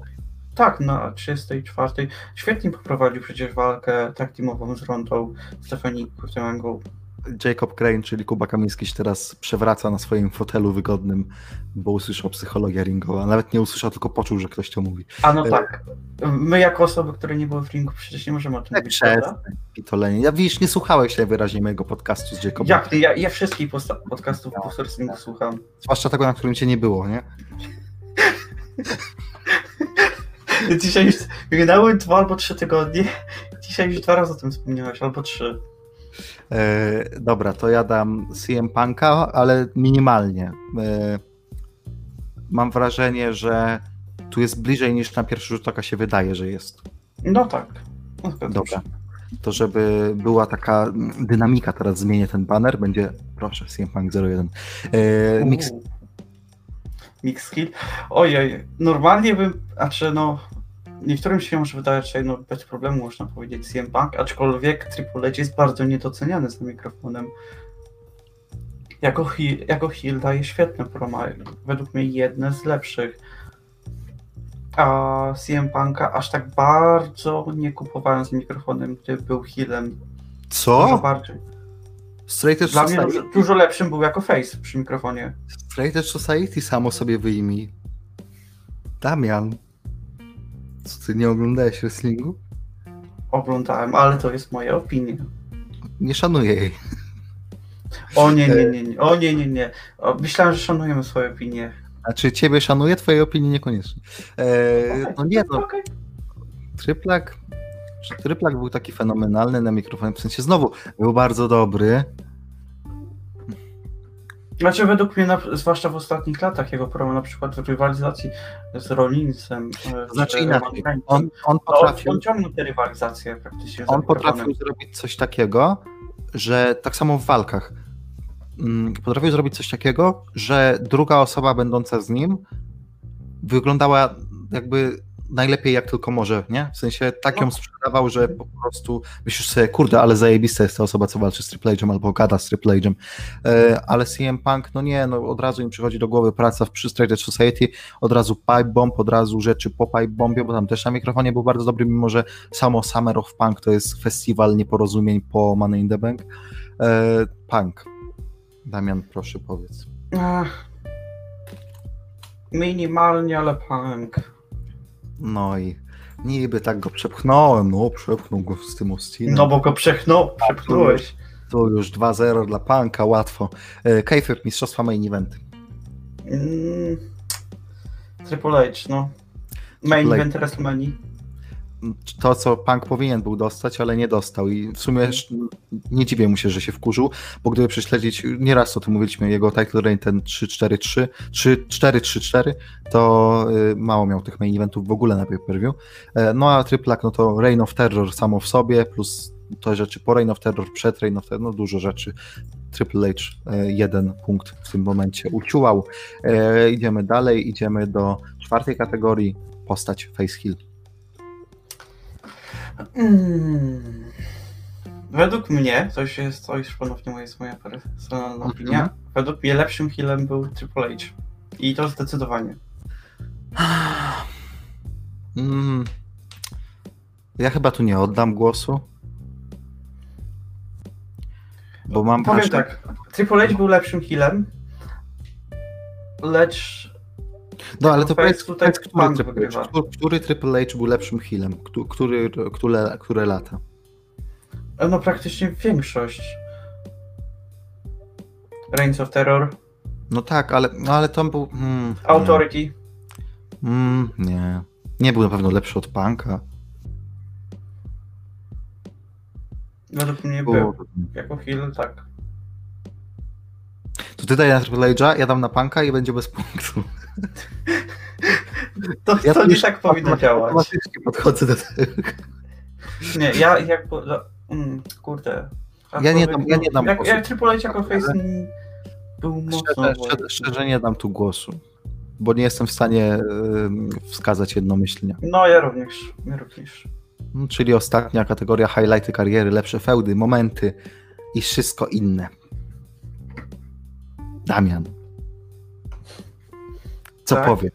Speaker 2: Tak, na 34. Świetnie poprowadził przecież walkę tak teamową z Rontą Stephanie Kurtemangą.
Speaker 1: Jacob Crane, czyli Kuba Kamiński się teraz przewraca na swoim fotelu wygodnym, bo usłyszał psychologię ringowa. Nawet nie usłyszał, tylko poczuł, że ktoś to mówi.
Speaker 2: A no tak, my jako osoby, które nie były w ringu, przecież nie możemy o tym
Speaker 1: Tak
Speaker 2: mówić, prawda?
Speaker 1: pitolenie. Ja widzisz, nie słuchałeś najwyraźniej mojego podcastu z Jacobem.
Speaker 2: Jak nie? Ja, ja wszystkich podcastów
Speaker 1: No.
Speaker 2: po wrestlingu słucham.
Speaker 1: Zwłaszcza tego, na którym cię nie było, nie? [laughs]
Speaker 2: Dzisiaj już minęły dwa albo trzy tygodnie. Dzisiaj już dwa razy o tym wspomniałeś, albo trzy.
Speaker 1: E, dobra, to ja dam CM Punka, ale minimalnie. E, mam wrażenie, że tu jest bliżej niż na pierwszy rzut oka się wydaje, że jest.
Speaker 2: No tak. No, się.
Speaker 1: To żeby była taka dynamika, teraz zmienię ten banner, będzie, proszę, CM Punk 01. E, mix.
Speaker 2: Mix skill. Ojej, normalnie bym, znaczy no, niektórym się może wydawać, że no, bez problemu można powiedzieć CM Punk, aczkolwiek Triple H jest bardzo niedoceniany za mikrofonem. Jako heel, jako heel daje świetne promo, według mnie jedne z lepszych. A CM Punka aż tak bardzo nie kupowałem z mikrofonem, gdy był healem. Dużo
Speaker 1: co?
Speaker 2: bardziej.
Speaker 1: Straight
Speaker 2: Dla mnie dużo, dużo lepszym był jako face przy mikrofonie.
Speaker 1: Straight Society samo sobie wyjmij. Damian, co ty nie oglądałeś wrestlingu?
Speaker 2: Oglądałem, ale to jest moja opinia.
Speaker 1: Nie szanuję jej.
Speaker 2: O nie, nie, nie, nie. O nie, nie, nie. O, myślałem, że szanujemy swoje opinie.
Speaker 1: Znaczy ciebie szanuję, twojej opinii niekoniecznie. E, no nie, no
Speaker 2: Okej.
Speaker 1: Tryplak, Tryplak był taki fenomenalny na mikrofonie, w sensie znowu był bardzo dobry.
Speaker 2: Znaczy według mnie, na, zwłaszcza w ostatnich latach, jego promo na przykład w rywalizacji z Rollinsem.
Speaker 1: To znaczy inaczej, on, on potrafił,
Speaker 2: on ciągnął tę rywalizację praktycznie.
Speaker 1: on potrafił zrobić coś takiego, że tak samo w walkach, mm, potrafił zrobić coś takiego, że druga osoba będąca z nim wyglądała jakby najlepiej jak tylko może, nie? W sensie tak ją
Speaker 2: No.
Speaker 1: sprzedawał, że po prostu myślisz sobie, kurde, ale zajebista jest ta osoba, co walczy z Triple H'em albo gada z Triple H'em. E, ale CM Punk, no nie, no od razu im przychodzi do głowy praca w Frustrated Society, od razu pipe bomb, od razu rzeczy po pipe bombie, bo tam też na mikrofonie był bardzo dobry, mimo że samo Summer of Punk to jest festiwal nieporozumień po Money in the Bank. E, Punk. Damian, proszę powiedz.
Speaker 2: Ach. Minimalnie, ale punk.
Speaker 1: No i niby tak go przepchnąłem, no przepchnął go z tym Austinem.
Speaker 2: No bo go przechnął, przepchnąłeś.
Speaker 1: To już 2-0 dla Punka, łatwo. E, Kayfabe, Mistrzostwa Main Event.
Speaker 2: Mm. Triple H, no. Main
Speaker 1: Triple
Speaker 2: event WrestleMania.
Speaker 1: To, co Punk powinien był dostać, ale nie dostał i w sumie nie dziwię mu się, że się wkurzył, bo gdyby prześledzić, nieraz o tym mówiliśmy, jego title reign ten 3-4-3, 3-4-3-4, to y, mało miał tych main eventów w ogóle na pay-per-view. E, No a Triplak, no to Reign of Terror samo w sobie, plus te rzeczy po Reign of Terror, przed Reign of Terror, no dużo rzeczy. Triple H e, jeden punkt w tym momencie uciułał. E, Idziemy dalej, idziemy do czwartej kategorii, postać Face Hill.
Speaker 2: Mm. Według mnie, to już jest, to już ponownie moja, jest moja personalna
Speaker 1: Mhm.
Speaker 2: opinia, według mnie lepszym healem był Triple H. I to zdecydowanie. [sighs]
Speaker 1: Mm. Ja chyba tu nie oddam głosu. Bo mam
Speaker 2: Powiem
Speaker 1: wrażenie-
Speaker 2: tak, Triple H był lepszym healem, lecz
Speaker 1: No ale to powiedz,
Speaker 2: tutaj
Speaker 1: powiedz który, który, który Triple H był lepszym healem? Któ- Który, które, które lata?
Speaker 2: no praktycznie większość. Reigns of Terror,
Speaker 1: No tak, ale, no ale to był... Mm,
Speaker 2: Authority,
Speaker 1: mm, nie. Nie był na pewno lepszy od Punka.
Speaker 2: według mnie
Speaker 1: był.
Speaker 2: Jako heal, tak.
Speaker 1: To ty daj na Triple H'a, ja dam na Punka i będzie bez punktu.
Speaker 2: To,
Speaker 1: Ja
Speaker 2: to nie
Speaker 1: już
Speaker 2: tak powinno działać.
Speaker 1: Automatycznie podchodzę do tego.
Speaker 2: Nie, ja jak. no, Mm, kurde. A
Speaker 1: Ja nie dam- ja nie
Speaker 2: no,
Speaker 1: dam
Speaker 2: Jak,
Speaker 1: głosu.
Speaker 2: jak Triple H jako face był mocno.
Speaker 1: Szczerze, szczerze, nie dam tu głosu, bo nie jestem w stanie wskazać jednomyślnie.
Speaker 2: No ja również. Ja również.
Speaker 1: No, Czyli ostatnia kategoria highlighty kariery, lepsze feudy, momenty i wszystko inne. Damian. Co
Speaker 2: Tak?
Speaker 1: powie?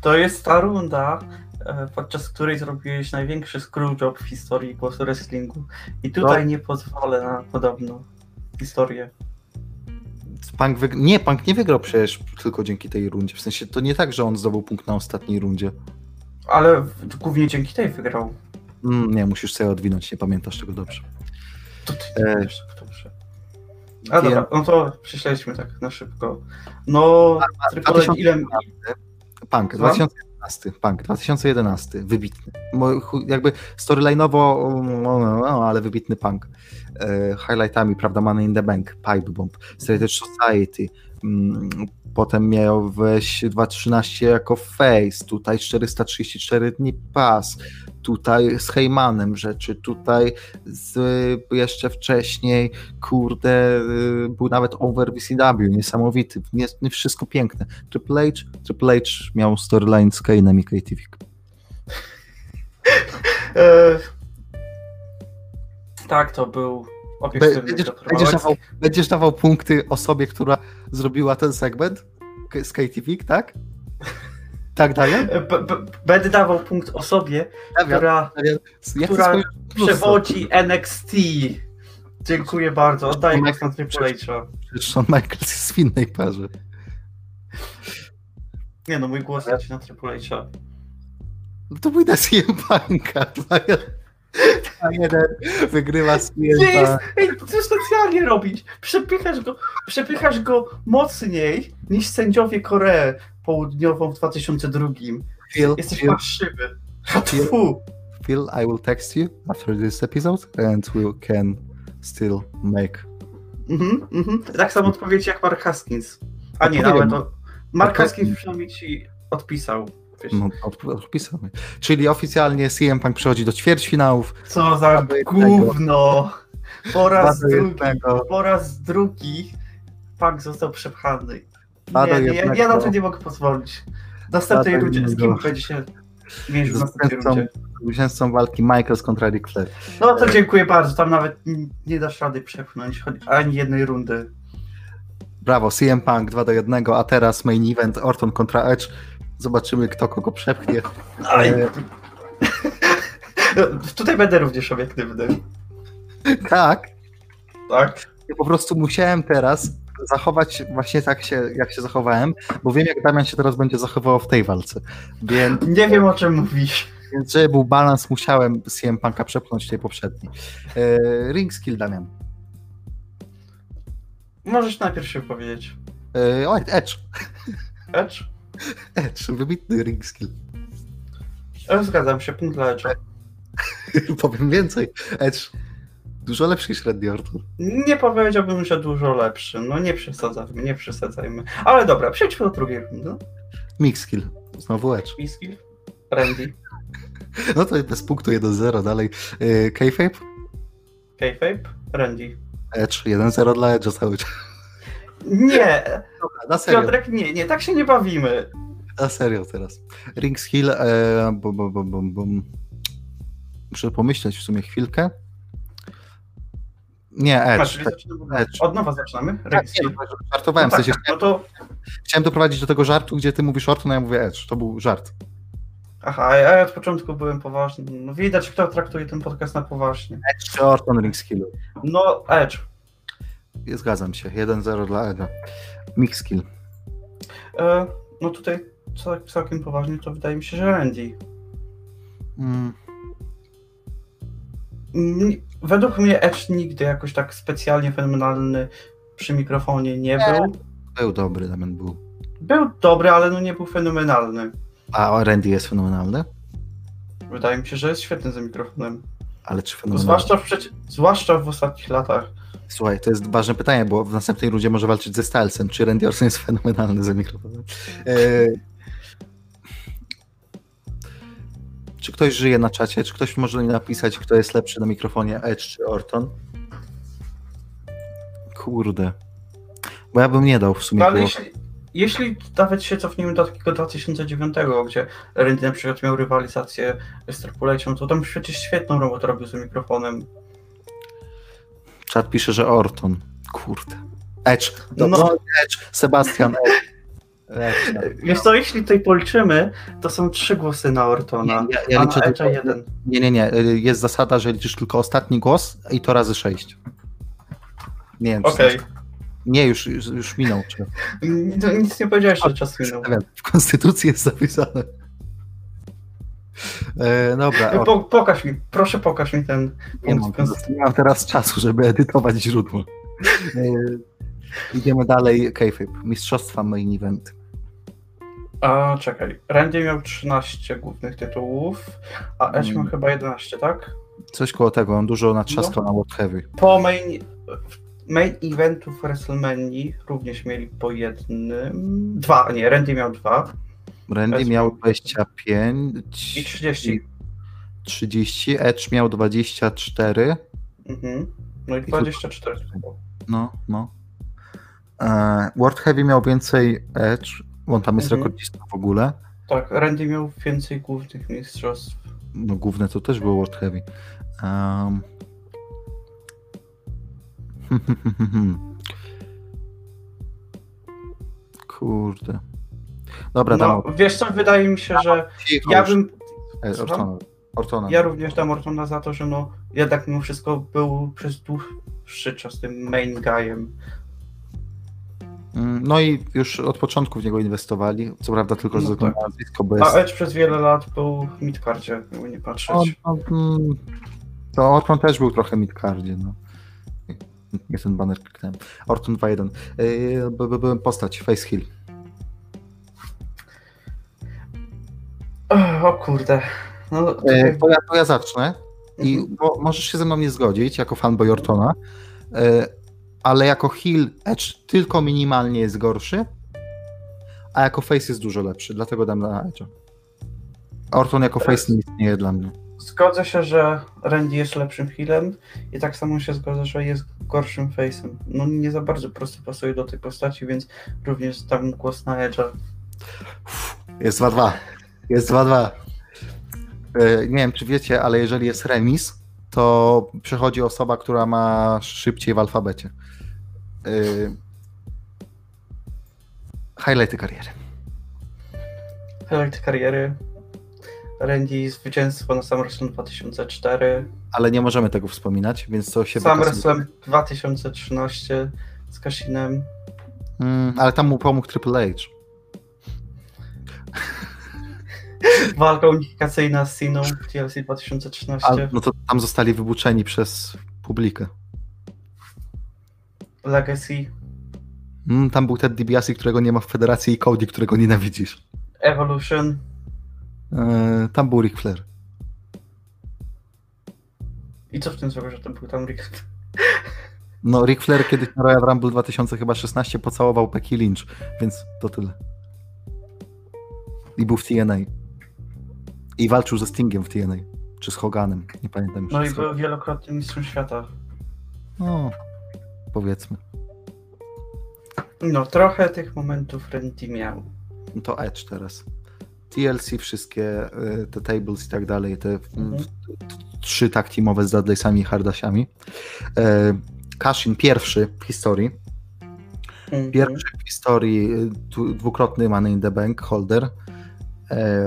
Speaker 2: To jest ta runda, e, podczas której zrobiłeś największy screwjob w historii głosu wrestlingu. I tutaj
Speaker 1: No.
Speaker 2: nie pozwolę na podobną historię.
Speaker 1: Punk wyg- nie, Punk nie wygrał przecież tylko dzięki tej rundzie. W sensie to nie tak, że on zdobył punkt na ostatniej rundzie.
Speaker 2: Ale głównie dzięki tej wygrał.
Speaker 1: Mm, nie, musisz sobie odwinąć, nie pamiętasz tego dobrze.
Speaker 2: To ty
Speaker 1: E,
Speaker 2: nie wiesz, tak dobrze. A
Speaker 1: Wiem.
Speaker 2: dobra, no to prześledźmy tak na szybko. No,
Speaker 1: 2011.
Speaker 2: ile,
Speaker 1: Punk,
Speaker 2: Co?
Speaker 1: 2011, Punk, 2011, wybitny. Jakby storyline'owo, no, no, no, ale wybitny Punk. E, highlightami, prawda, Money in the Bank, Pipe Bomb, Strategy Society, mm, potem miał weź 2.13 jako face, tutaj 434 dni pas, tutaj z Heymanem rzeczy, tutaj z, jeszcze wcześniej, kurde, y, był nawet over VCW, niesamowity, nie, nie wszystko piękne. Triple H, Triple H miał storyline z Kane'em i KTV. [laughs]
Speaker 2: E, tak, to był
Speaker 1: Będziesz, będziesz, dawał, będziesz dawał punkty osobie, która zrobiła ten segment z KTV, tak? Tak, Damian?
Speaker 2: E, b- Będę dawał punkt osobie, która która przewodzi NXT. Dziękuję bardzo. Oddaję głos na Triple
Speaker 1: Shawn Michaels jest w innej parze.
Speaker 2: Nie no, mój głos leci na Triple H'a.
Speaker 1: No to pójdę z CM [laughs] Punk'a. 2-1 wygrywa Punk.
Speaker 2: ej, co specjalnie robić? Przepychasz go, przepychasz go mocniej niż sędziowie Koreę Południową w 2002.
Speaker 1: Phil,
Speaker 2: Jesteś
Speaker 1: Phil,
Speaker 2: parszywy. Tfu.
Speaker 1: Phil, I will text you after this episode and we can still make
Speaker 2: Mhm, mhm. Tak samo odpowiedź jak Mark Haskins. A nie, ale to. Mark Haskins przynajmniej ci odpisał. Wiesz.
Speaker 1: No, od- odpisamy. Czyli oficjalnie CM Punk przechodzi do ćwierćfinałów.
Speaker 2: Co za gówno! Po raz drugi, po raz drugi Punk został przepchany. Nie, nie, ja, ja na to nie mogę pozwolić. Następnej rundzie, z kim będzie się mierzył w następnej rundzie?
Speaker 1: zwycięzcą walki Michaels kontra Ric Flair.
Speaker 2: No to dziękuję bardzo, tam nawet nie dasz rady przepchnąć ani jednej rundy.
Speaker 1: Brawo, CM Punk 2 do 1, a teraz main event Orton kontra Edge. Zobaczymy, kto kogo przepchnie.
Speaker 2: Aj.
Speaker 1: E, [laughs]
Speaker 2: Tutaj będę również obiektywny.
Speaker 1: tak,
Speaker 2: Tak?
Speaker 1: ja po prostu musiałem teraz zachować właśnie tak się, jak się zachowałem, bo wiem, jak Damian się teraz będzie zachowywał w tej walce. Więc,
Speaker 2: Nie wiem o czym mówisz.
Speaker 1: więc żeby był balans, musiałem CM Punka przepchnąć tej poprzedniej. E, ring skill, Damian.
Speaker 2: Możesz najpierw się powiedzieć.
Speaker 1: E, oj, Edge.
Speaker 2: Edge?
Speaker 1: Edge, wybitny ring skill.
Speaker 2: Zgadzam się, punkt dla Edge'a. [laughs]
Speaker 1: Powiem więcej. Edge dużo lepszy niż Randy Orton.
Speaker 2: Nie powiedziałbym, że dużo lepszy. No nie przesadzajmy, nie przesadzajmy. Ale dobra, przejdźmy do drugiej rundy.
Speaker 1: Mix skill. Znowu Edge.
Speaker 2: Miski? Randy? [laughs]
Speaker 1: No to bez punktu 1-0 dalej. E, Kayfabe?
Speaker 2: Kayfabe? Randy.
Speaker 1: Edge 1-0 dla Edge'a cały czas.
Speaker 2: Nie,
Speaker 1: Dobra, na serio.
Speaker 2: Piotrek, nie, nie, tak się nie bawimy.
Speaker 1: Na serio teraz. Ring skill. E, bum, bum, bum, bum, bum. Muszę pomyśleć w sumie chwilkę. Nie, Edge. tak.
Speaker 2: zaczynamy,
Speaker 1: Edge.
Speaker 2: od nowa zaczynamy?
Speaker 1: Tak,
Speaker 2: Randy.
Speaker 1: nie, żartowałem,
Speaker 2: No
Speaker 1: w sensie
Speaker 2: tak, no to,
Speaker 1: chciałem doprowadzić do tego żartu, gdzie ty mówisz Orton, a ja mówię Edge. To był żart.
Speaker 2: aha, ja od początku byłem poważny. No widać, kto traktuje ten podcast na poważnie.
Speaker 1: Edge czy Orton ring skillu?
Speaker 2: No, Edge.
Speaker 1: Zgadzam się. 1-0 dla Edge'a. Mix skill.
Speaker 2: E, no tutaj cał- całkiem poważnie to wydaje mi się, że Randy.
Speaker 1: Mm,
Speaker 2: Mm, Według mnie Edge nigdy jakoś tak specjalnie fenomenalny przy mikrofonie nie był.
Speaker 1: był dobry, Damian był.
Speaker 2: Był dobry, ale no nie był fenomenalny.
Speaker 1: A Randy jest fenomenalny?
Speaker 2: Wydaje mi się, że jest świetny za mikrofonem.
Speaker 1: Ale czy fenomenalny?
Speaker 2: Zwłaszcza w, przeci- zwłaszcza w ostatnich latach.
Speaker 1: Słuchaj, to jest ważne pytanie, bo w następnej rundzie może walczyć ze Stylesem. Czy Randy Orton jest fenomenalny za mikrofonem? Czy ktoś żyje na czacie? Czy ktoś może mi napisać, kto jest lepszy na mikrofonie, Edge czy Orton? Kurde. Bo ja bym nie dał w sumie.
Speaker 2: No ale jeśli, jeśli nawet się cofniemy do takiego 2009, gdzie Randy na przykład miał rywalizację z Triple to tam przecież świetną robotę robił z mikrofonem.
Speaker 1: Czat pisze, że Orton. Kurde. Edge. No,
Speaker 2: No.
Speaker 1: Edge. Sebastian Edge.
Speaker 2: Wiesz co, jeśli tutaj policzymy, to są trzy głosy na Ortona,
Speaker 1: Nie, ja, ja
Speaker 2: a na jeden.
Speaker 1: Nie, nie, nie. Jest zasada, że liczysz tylko ostatni głos i to razy sześć. Nie wiem,
Speaker 2: Okej.
Speaker 1: znaczy- Nie, już, już, już minął. Czy... [laughs]
Speaker 2: No, Nic nie powiedziałeś, że czas minął.
Speaker 1: W Konstytucji jest zapisane. E, dobra, o,
Speaker 2: Po, pokaż mi, proszę pokaż mi ten
Speaker 1: nie, mam,
Speaker 2: punkt.
Speaker 1: nie mam teraz czasu, żeby edytować źródło. E, idziemy dalej. Kayfabe. Mistrzostwa main event.
Speaker 2: A czekaj, Randy miał 13 głównych tytułów, a Edge
Speaker 1: Mm.
Speaker 2: miał chyba 11, tak?
Speaker 1: Coś koło tego, on dużo natrzaskał
Speaker 2: No.
Speaker 1: na World Heavy.
Speaker 2: Po main, main eventów WrestleMania również mieli po jednym, dwa, nie, Randy miał dwa
Speaker 1: Randy miał
Speaker 2: miał-
Speaker 1: 25,
Speaker 2: i 30.
Speaker 1: 30, Edge miał 24.
Speaker 2: Mhm. No i
Speaker 1: tu-
Speaker 2: 24.
Speaker 1: No, no. E, World Heavy miał więcej Edge, bo on tam jest
Speaker 2: Mhm.
Speaker 1: rekordzistą w ogóle.
Speaker 2: Tak, Randy miał więcej głównych mistrzostw.
Speaker 1: No główne to też było World Heavy. Um. [laughs] Kurde. Dobra,
Speaker 2: No,
Speaker 1: dam.
Speaker 2: wiesz co, wydaje mi się, że ja bym,
Speaker 1: E? Ortona. Ortona.
Speaker 2: ja również dam Ortona za to, że no jednak mimo wszystko był przez dłuższy czas tym main guyem.
Speaker 1: Mm, No i już od początku w niego inwestowali. Co prawda tylko
Speaker 2: No tak.
Speaker 1: nazwisko, bo
Speaker 2: A
Speaker 1: jest.
Speaker 2: Edge przez wiele lat był w midcardzie, jakby nie patrzeć.
Speaker 1: On, on, mm, to Orton też był trochę midcardzie, no. Nie ten banner kliknąłem. Orton 2-1. Yy, postać, face heel.
Speaker 2: O kurde. No,
Speaker 1: E,
Speaker 2: tutaj-
Speaker 1: to, ja, to ja zacznę i
Speaker 2: Mhm.
Speaker 1: bo możesz się ze mną nie zgodzić jako fanboy Ortona, e, ale jako heel Edge tylko minimalnie jest gorszy, a jako face jest dużo lepszy, dlatego dam na Edge'a. Orton jako face nie istnieje dla mnie.
Speaker 2: Zgodzę się, że Randy jest lepszym healem i tak samo się zgodzę, że jest gorszym face'em. No nie za bardzo prosto pasuje do tej postaci, więc również dam głos na Edge'a.
Speaker 1: Jest 2-2. Jest 2-2. E, Nie wiem, czy wiecie, ale jeżeli jest remis, to przechodzi osoba, która ma szybciej w alfabecie. E, Highlighty kariery.
Speaker 2: Highlight kariery. Randy zwycięstwo na SummerSlam 2004.
Speaker 1: Ale nie możemy tego wspominać, więc to się.
Speaker 2: SummerSlam 2013 z Kashinem.
Speaker 1: Mm, ale tam mu pomógł Triple H.
Speaker 2: Walka unifikacyjna z Siną w TLC 2013.
Speaker 1: A, no to tam zostali wybuczeni przez publikę.
Speaker 2: Legacy.
Speaker 1: Mm, tam był Ted DiBiase, którego nie ma w federacji i Cody, którego nienawidzisz.
Speaker 2: Evolution.
Speaker 1: E, tam był Ric Flair.
Speaker 2: I co w tym złego, że to był tam Rick?
Speaker 1: No, Ric Flair kiedyś na Royal Rumble 2016 pocałował Becky Lynch, więc to tyle. I był w TNA. I walczył ze Stingiem w TNA. Czy z Hoganem, nie pamiętam już.
Speaker 2: No i był wielokrotnym mistrzem świata.
Speaker 1: No, powiedzmy.
Speaker 2: No, trochę tych momentów Randy miał.
Speaker 1: No to Edge teraz. TLC wszystkie, y, te tables i tak dalej, te
Speaker 2: Mhm.
Speaker 1: trzy tak teamowe z Dudleysami i Hardasiami. E, Cashin pierwszy w historii.
Speaker 2: Mhm.
Speaker 1: Pierwszy w historii y, dwu- dwukrotny Money in the Bank holder. E,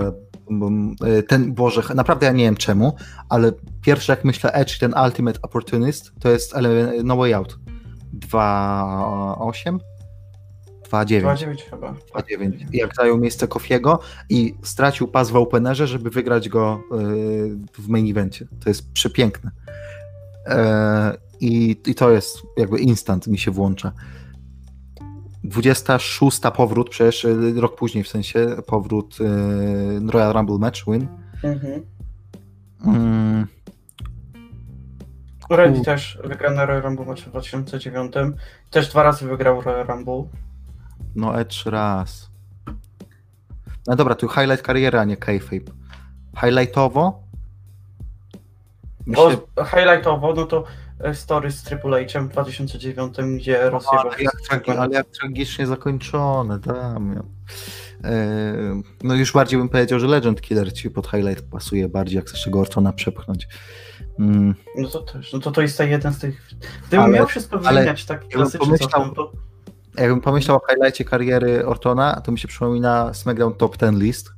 Speaker 1: ten, Boże, naprawdę ja nie wiem czemu, ale pierwszy jak myślę Edge, ten Ultimate Opportunist, to jest ele- No Way Out. 2.8? 2.9.
Speaker 2: 2-9 chyba.
Speaker 1: 2.9. Jak zajął miejsce Kofiego i stracił pas w openerze, żeby wygrać go y, w main evencie. To jest przepiękne. E, I, I to jest jakby instant mi się włącza. 26 powrót, przecież y, rok później w sensie, powrót y, Royal Rumble match, win.
Speaker 2: Mhm.
Speaker 1: Mm,
Speaker 2: Randy
Speaker 1: U.
Speaker 2: też wygrał na Royal Rumble match w 2009. Też dwa razy wygrał Royal Rumble.
Speaker 1: no Edge raz. No dobra, tu highlight kariery, a nie kayfabe. Highlightowo myślę,
Speaker 2: O, highlightowo, no to e, story z Triple H'em w 2009, gdzie rozjebał
Speaker 1: ale, jak tragi, ale jak tragicznie zakończone, Damian. E, no już bardziej bym powiedział, że Legend Killer ci pod highlight pasuje bardziej, jak chcesz tego Ortona przepchnąć. Mm,
Speaker 2: No to też, no to to jest ten jeden z tych... Gdybym
Speaker 1: Ale-
Speaker 2: miał wszystko
Speaker 1: ale
Speaker 2: wymieniać tak klasycznie,
Speaker 1: pomyślał-
Speaker 2: to, to
Speaker 1: jakbym pomyślał o highlightie kariery Ortona, to mi się przypomina SmackDown Top 10 list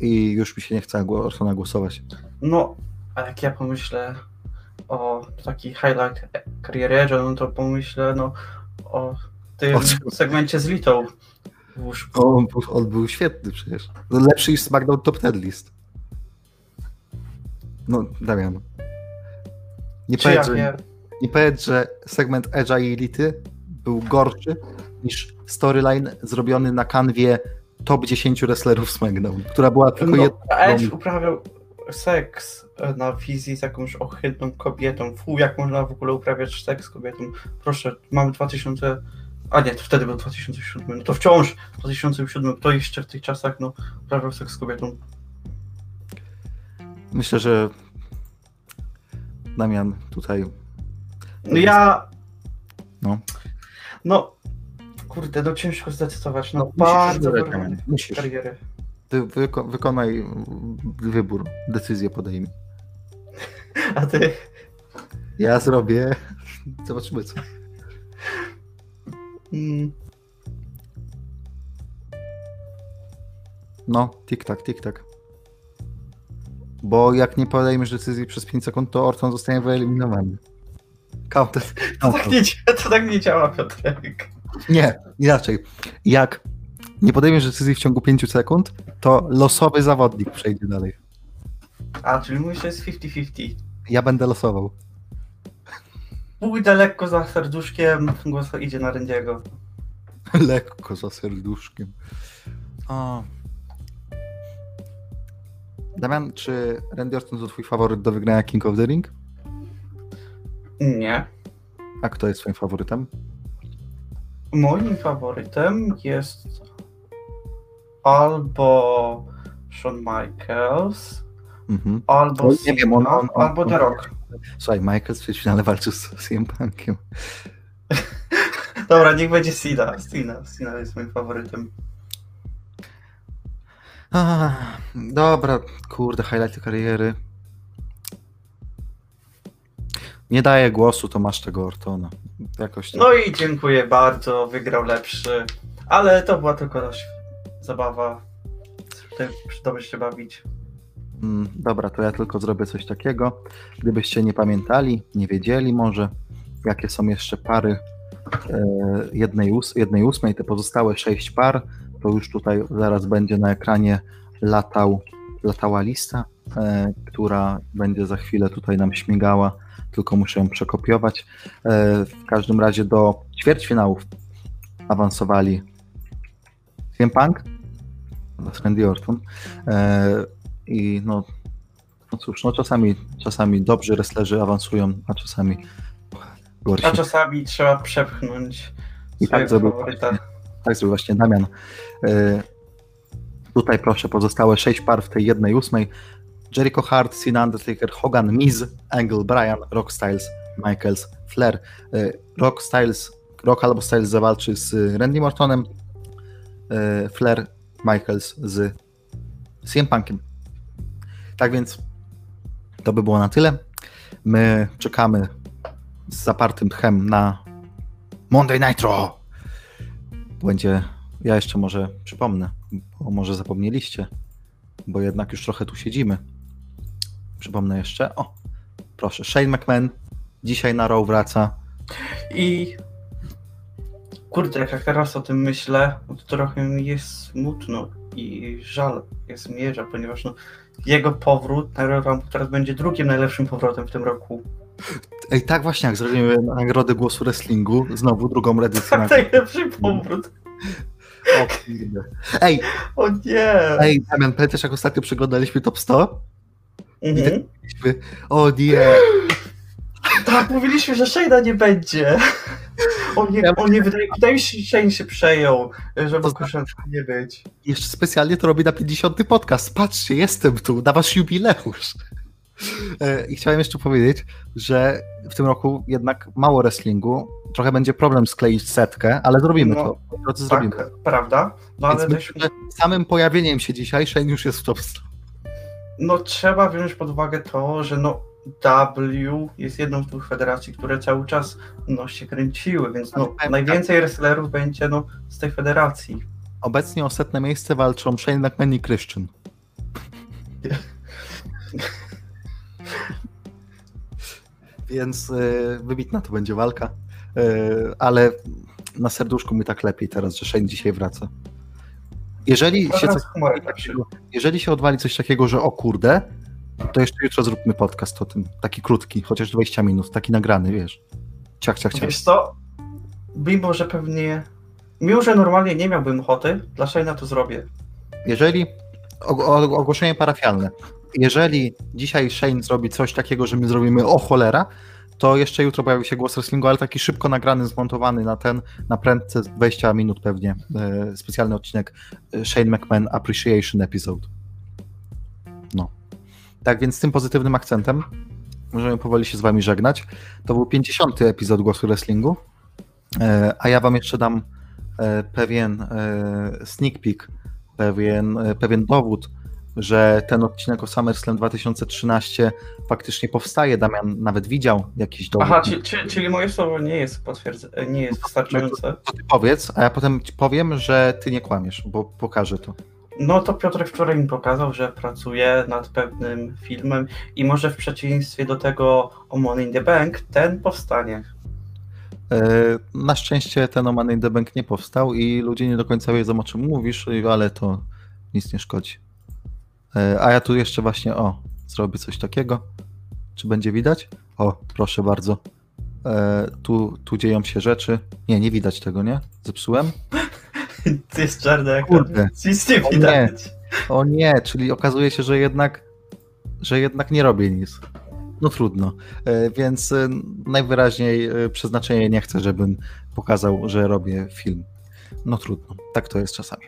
Speaker 1: i już mi się nie chce Ortona głosować.
Speaker 2: no, a jak ja pomyślę o taki highlight kariery Edge'a, no to pomyślę no o tym
Speaker 1: O
Speaker 2: segmencie z Litą
Speaker 1: on, był, on był świetny przecież. No, lepszy niż SmackDown Top 10 list. No, Damian. Nie
Speaker 2: Czy ja
Speaker 1: powiedz, że,
Speaker 2: wiem?
Speaker 1: nie powiedz, że segment Edge'a i Elity był gorszy niż storyline zrobiony na kanwie top 10 wrestlerów SmackDown, która była tylko
Speaker 2: No,
Speaker 1: jedna.
Speaker 2: a Edge uprawiał seks na wizji z jakąś ohydną kobietą. Fu, jak można w ogóle uprawiać seks z kobietą? Proszę, mamy 2000... A nie, to wtedy był 2007. No to wciąż w 2007. Kto jeszcze w tych czasach no, uprawiał seks z kobietą?
Speaker 1: Myślę, że Damian tutaj.
Speaker 2: No ja...
Speaker 1: No.
Speaker 2: No, kurde, no ciężko zdecydować. No,
Speaker 1: No,
Speaker 2: bardzo
Speaker 1: wybrać,
Speaker 2: kariery.
Speaker 1: Ty wyko- wykonaj wybór, decyzję podejmij.
Speaker 2: A ty?
Speaker 1: Ja zrobię. Zobaczymy co.
Speaker 2: Mm,
Speaker 1: No, tik-tak, tik-tak. Bo jak nie podejmiesz decyzji przez 5 sekund, to Orton zostanie wyeliminowany. Counter.
Speaker 2: to, tak nie, to tak nie działa, Piotrek.
Speaker 1: Nie, inaczej. Jak nie podejmiesz decyzji w ciągu 5 sekund, to losowy zawodnik przejdzie dalej.
Speaker 2: A, czyli mówisz, że jest 50-50.
Speaker 1: Ja będę losował.
Speaker 2: Pójdę lekko za serduszkiem, głos idzie na Randiego. [laughs]
Speaker 1: Lekko za serduszkiem. O. Damian, czy Randy Orton to twój faworyt do wygrania King of the Ring?
Speaker 2: Nie.
Speaker 1: A kto jest twoim faworytem?
Speaker 2: Moim faworytem jest albo Shawn Michaels,
Speaker 1: Mhm.
Speaker 2: albo
Speaker 1: nie wiem, on- on- on-
Speaker 2: albo The Rock.
Speaker 1: Słuchaj, Michael w finale walczył z CM Punkiem. [laughs]
Speaker 2: Dobra, niech będzie Cena. Cena, Cena jest moim faworytem.
Speaker 1: A, dobra, kurde, highlighty kariery. Nie daję głosu, to masz tego Ortona. Jakoś tak.
Speaker 2: No i dziękuję bardzo, wygrał lepszy, ale to była tylko dość zabawa. Dobrze się bawić.
Speaker 1: Mm, Dobra, to ja tylko zrobię coś takiego. Gdybyście nie pamiętali, nie wiedzieli może, jakie są jeszcze pary e, jednej, ós jednej ósmej, te pozostałe sześć par, to już tutaj zaraz będzie na ekranie latał, latała lista, e, która będzie za chwilę tutaj nam śmigała, tylko muszę ją przekopiować. E, w każdym razie do ćwierćfinałów awansowali CM Punk Randy Orton. I no, no cóż, no czasami, czasami dobrzy wrestlerzy awansują, a czasami gorsi.
Speaker 2: A czasami trzeba przepchnąć
Speaker 1: I tak zrobił
Speaker 2: faworyta.
Speaker 1: Tak zrobił właśnie Damian. E, Tutaj proszę, pozostałe sześć par w tej jednej ósmej. Jericho Hart, Cena Undertaker, Hogan, Miz, Angle, Bryan, Rock Styles, Michaels, Flair. E, Rock Styles, Rock albo Styles zawalczy z Randy Mortonem, e, Flair, Michaels z CM Punkiem. Tak więc to by było na tyle. My czekamy z zapartym tchem na Monday Nitro. Będzie, ja jeszcze może przypomnę, bo może zapomnieliście, bo jednak już trochę tu siedzimy. Przypomnę jeszcze, o, proszę, Shane McMahon dzisiaj na Raw wraca.
Speaker 2: I kurde, jak teraz o tym myślę, to trochę mi jest smutno i żal jest mierza, ponieważ no, jego powrót na Rumble teraz będzie drugim najlepszym powrotem w tym roku.
Speaker 1: Ej, tak właśnie, jak zrobimy nagrodę głosu wrestlingu, znowu drugą edycję.
Speaker 2: Tak, [laughs] najlepszy powrót.
Speaker 1: O. Ej,
Speaker 2: O nie!
Speaker 1: ej, Damian, pamiętasz jak ostatnio przeglądaliśmy Top 100?
Speaker 2: Mhm.
Speaker 1: O nie,
Speaker 2: Tak, mówiliśmy, że Shane'a nie będzie. On nie, on nie wydaje, wydaje mi się, Shane się przejął, żeby
Speaker 1: To
Speaker 2: Kushan nie być.
Speaker 1: jeszcze specjalnie to robi na 50. podcast. Patrzcie, jestem tu, na wasz jubileusz. E, I chciałem jeszcze powiedzieć, że w tym roku jednak mało wrestlingu. Trochę będzie problem skleić setkę, ale zrobimy
Speaker 2: No,
Speaker 1: to. Po drodze zrobimy.
Speaker 2: Tak, prawda? No
Speaker 1: Więc
Speaker 2: ale
Speaker 1: myślę,
Speaker 2: też,
Speaker 1: że samym pojawieniem się dzisiaj Shane już jest w top 100.
Speaker 2: no trzeba wziąć pod uwagę to, że no W jest jedną z dwóch federacji, które cały czas no, się kręciły, więc no,
Speaker 1: Tak.
Speaker 2: najwięcej wrestlerów będzie no, z tej federacji.
Speaker 1: Obecnie o setne miejsce walczą Shane McMahon i Christian. [laughs] Więc e, wybitna to będzie walka. E, ale na serduszku mi tak lepiej teraz, że Shane dzisiaj wraca. Jeżeli się, coś, jeżeli się odwali coś takiego, że o kurde, to jeszcze jutro zróbmy podcast o tym. Taki krótki, chociaż 20 minut, taki nagrany, wiesz. Ciach, ciach, ciach.
Speaker 2: Wiesz co? Mimo, że pewnie. Mimo, że normalnie nie miałbym ochoty, dla Shane'a to zrobię.
Speaker 1: Jeżeli og- og- ogłoszenie parafialne. Jeżeli dzisiaj Shane zrobi coś takiego, że my zrobimy o cholera, to jeszcze jutro pojawi się głos wrestlingu, ale taki szybko nagrany, zmontowany na ten, na prędce 20 minut pewnie. E, specjalny odcinek e, Shane McMahon Appreciation Episode. No. Tak więc z tym pozytywnym akcentem możemy powoli się z wami żegnać. To był 50. epizod Głosu Wrestlingu. E, a ja wam jeszcze dam e, pewien e, sneak peek pewien, pewien dowód, że ten odcinek o SummerSlam 2013 faktycznie powstaje. Damian nawet widział jakiś dowód.
Speaker 2: Aha, czyli, czyli, czyli moje słowo nie jest potwierdze, nie jest wystarczające.
Speaker 1: To ty powiedz, a ja potem powiem, że ty nie kłamiesz, bo pokażę to.
Speaker 2: No to Piotrek wczoraj mi pokazał, że pracuje nad pewnym filmem i może w przeciwieństwie do tego o Money in the Bank, ten powstanie.
Speaker 1: E, Na szczęście ten Oman in the Bank nie powstał i ludzie nie do końca wiedzą o czym mówisz, ale to nic nie szkodzi. E, A ja tu jeszcze właśnie, o, zrobię coś takiego. Czy będzie widać? O, proszę bardzo. E, Tu, tu dzieją się rzeczy. Nie, nie widać tego, nie? Zepsułem? [laughs] [laughs]
Speaker 2: Ty jest czarny jak
Speaker 1: Kurde.
Speaker 2: Nic nie.
Speaker 1: O nie, czyli okazuje się, że jednak, że jednak nie robię nic. No trudno, e, więc e, najwyraźniej e, przeznaczenie nie chce, żebym pokazał, że robię film. No trudno, tak to jest czasami.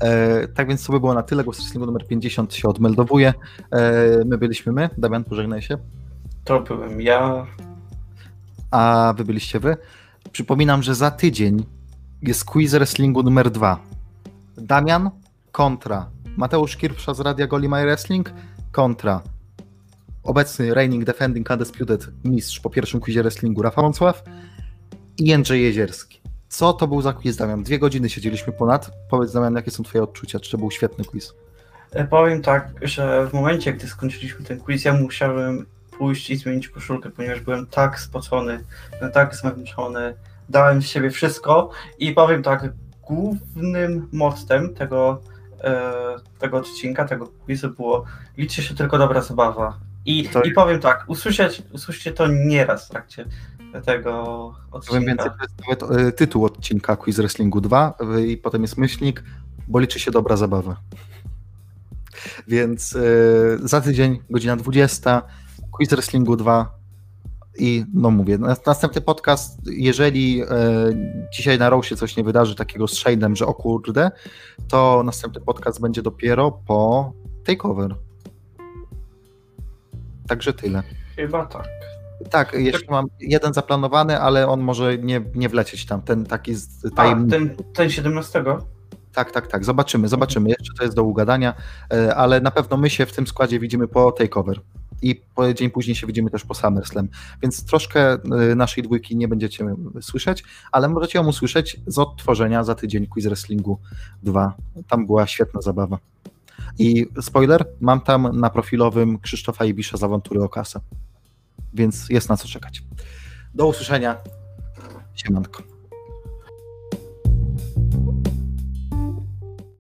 Speaker 1: E, tak więc to by było na tyle. Głos wrestlingu numer 50 się odmeldowuje. E, my byliśmy my. Damian, pożegnaj się.
Speaker 2: To byłem ja.
Speaker 1: A wy byliście wy. Przypominam, że za tydzień jest quiz wrestlingu numer 2. Damian kontra Mateusz Kirpsza z Radia Goli My Wrestling kontra obecny reigning defending undisputed mistrz po pierwszym quizie wrestlingu Rafał Wącław i Jędrzej Jezierski. Co to był za quiz, Damian? Dwie godziny siedzieliśmy ponad. Powiedz, Damian, jakie są twoje odczucia? Czy to był świetny quiz?
Speaker 2: E, Powiem tak, że w momencie, gdy skończyliśmy ten quiz, ja musiałem pójść i zmienić koszulkę, ponieważ byłem tak spocony, tak zmęczony, dałem z siebie wszystko i powiem tak, głównym mottem tego, e, tego odcinka, tego quizu było liczy się tylko dobra zabawa. I,
Speaker 1: To-
Speaker 2: i powiem tak, usłyszeć, usłyszcie to nieraz w trakcie tego
Speaker 1: Powiem więcej,
Speaker 2: odcinka.
Speaker 1: to jest nawet e, tytuł odcinka Quiz Wrestlingu 2 e, i potem jest myślnik, bo liczy się dobra zabawa. Więc e, za tydzień, godzina 20, Quiz Wrestlingu 2 i no mówię, nas- następny podcast, jeżeli e, dzisiaj na się coś nie wydarzy takiego z Shade'em, że o kurde, to następny podcast będzie dopiero po Takeover. Także tyle.
Speaker 2: Chyba tak.
Speaker 1: Tak, jeszcze mam jeden zaplanowany, ale on może nie, nie wlecieć tam. Ten taki z
Speaker 2: A,
Speaker 1: tajemniczy.
Speaker 2: ten, ten 17?
Speaker 1: Tak, tak, tak. Zobaczymy, zobaczymy. Jeszcze to jest do ugadania, e, ale na pewno my się w tym składzie widzimy po takeover. I dzień później się widzimy też po SummerSlam. Więc troszkę e, naszej dwójki nie będziecie słyszeć, ale możecie ją usłyszeć z odtworzenia za tydzień Quiz Wrestlingu 2. Tam była świetna zabawa. I spoiler, mam tam na profilowym Krzysztofa Ibisza z awantury o kasę. Więc jest na co czekać. Do usłyszenia. Siemanko.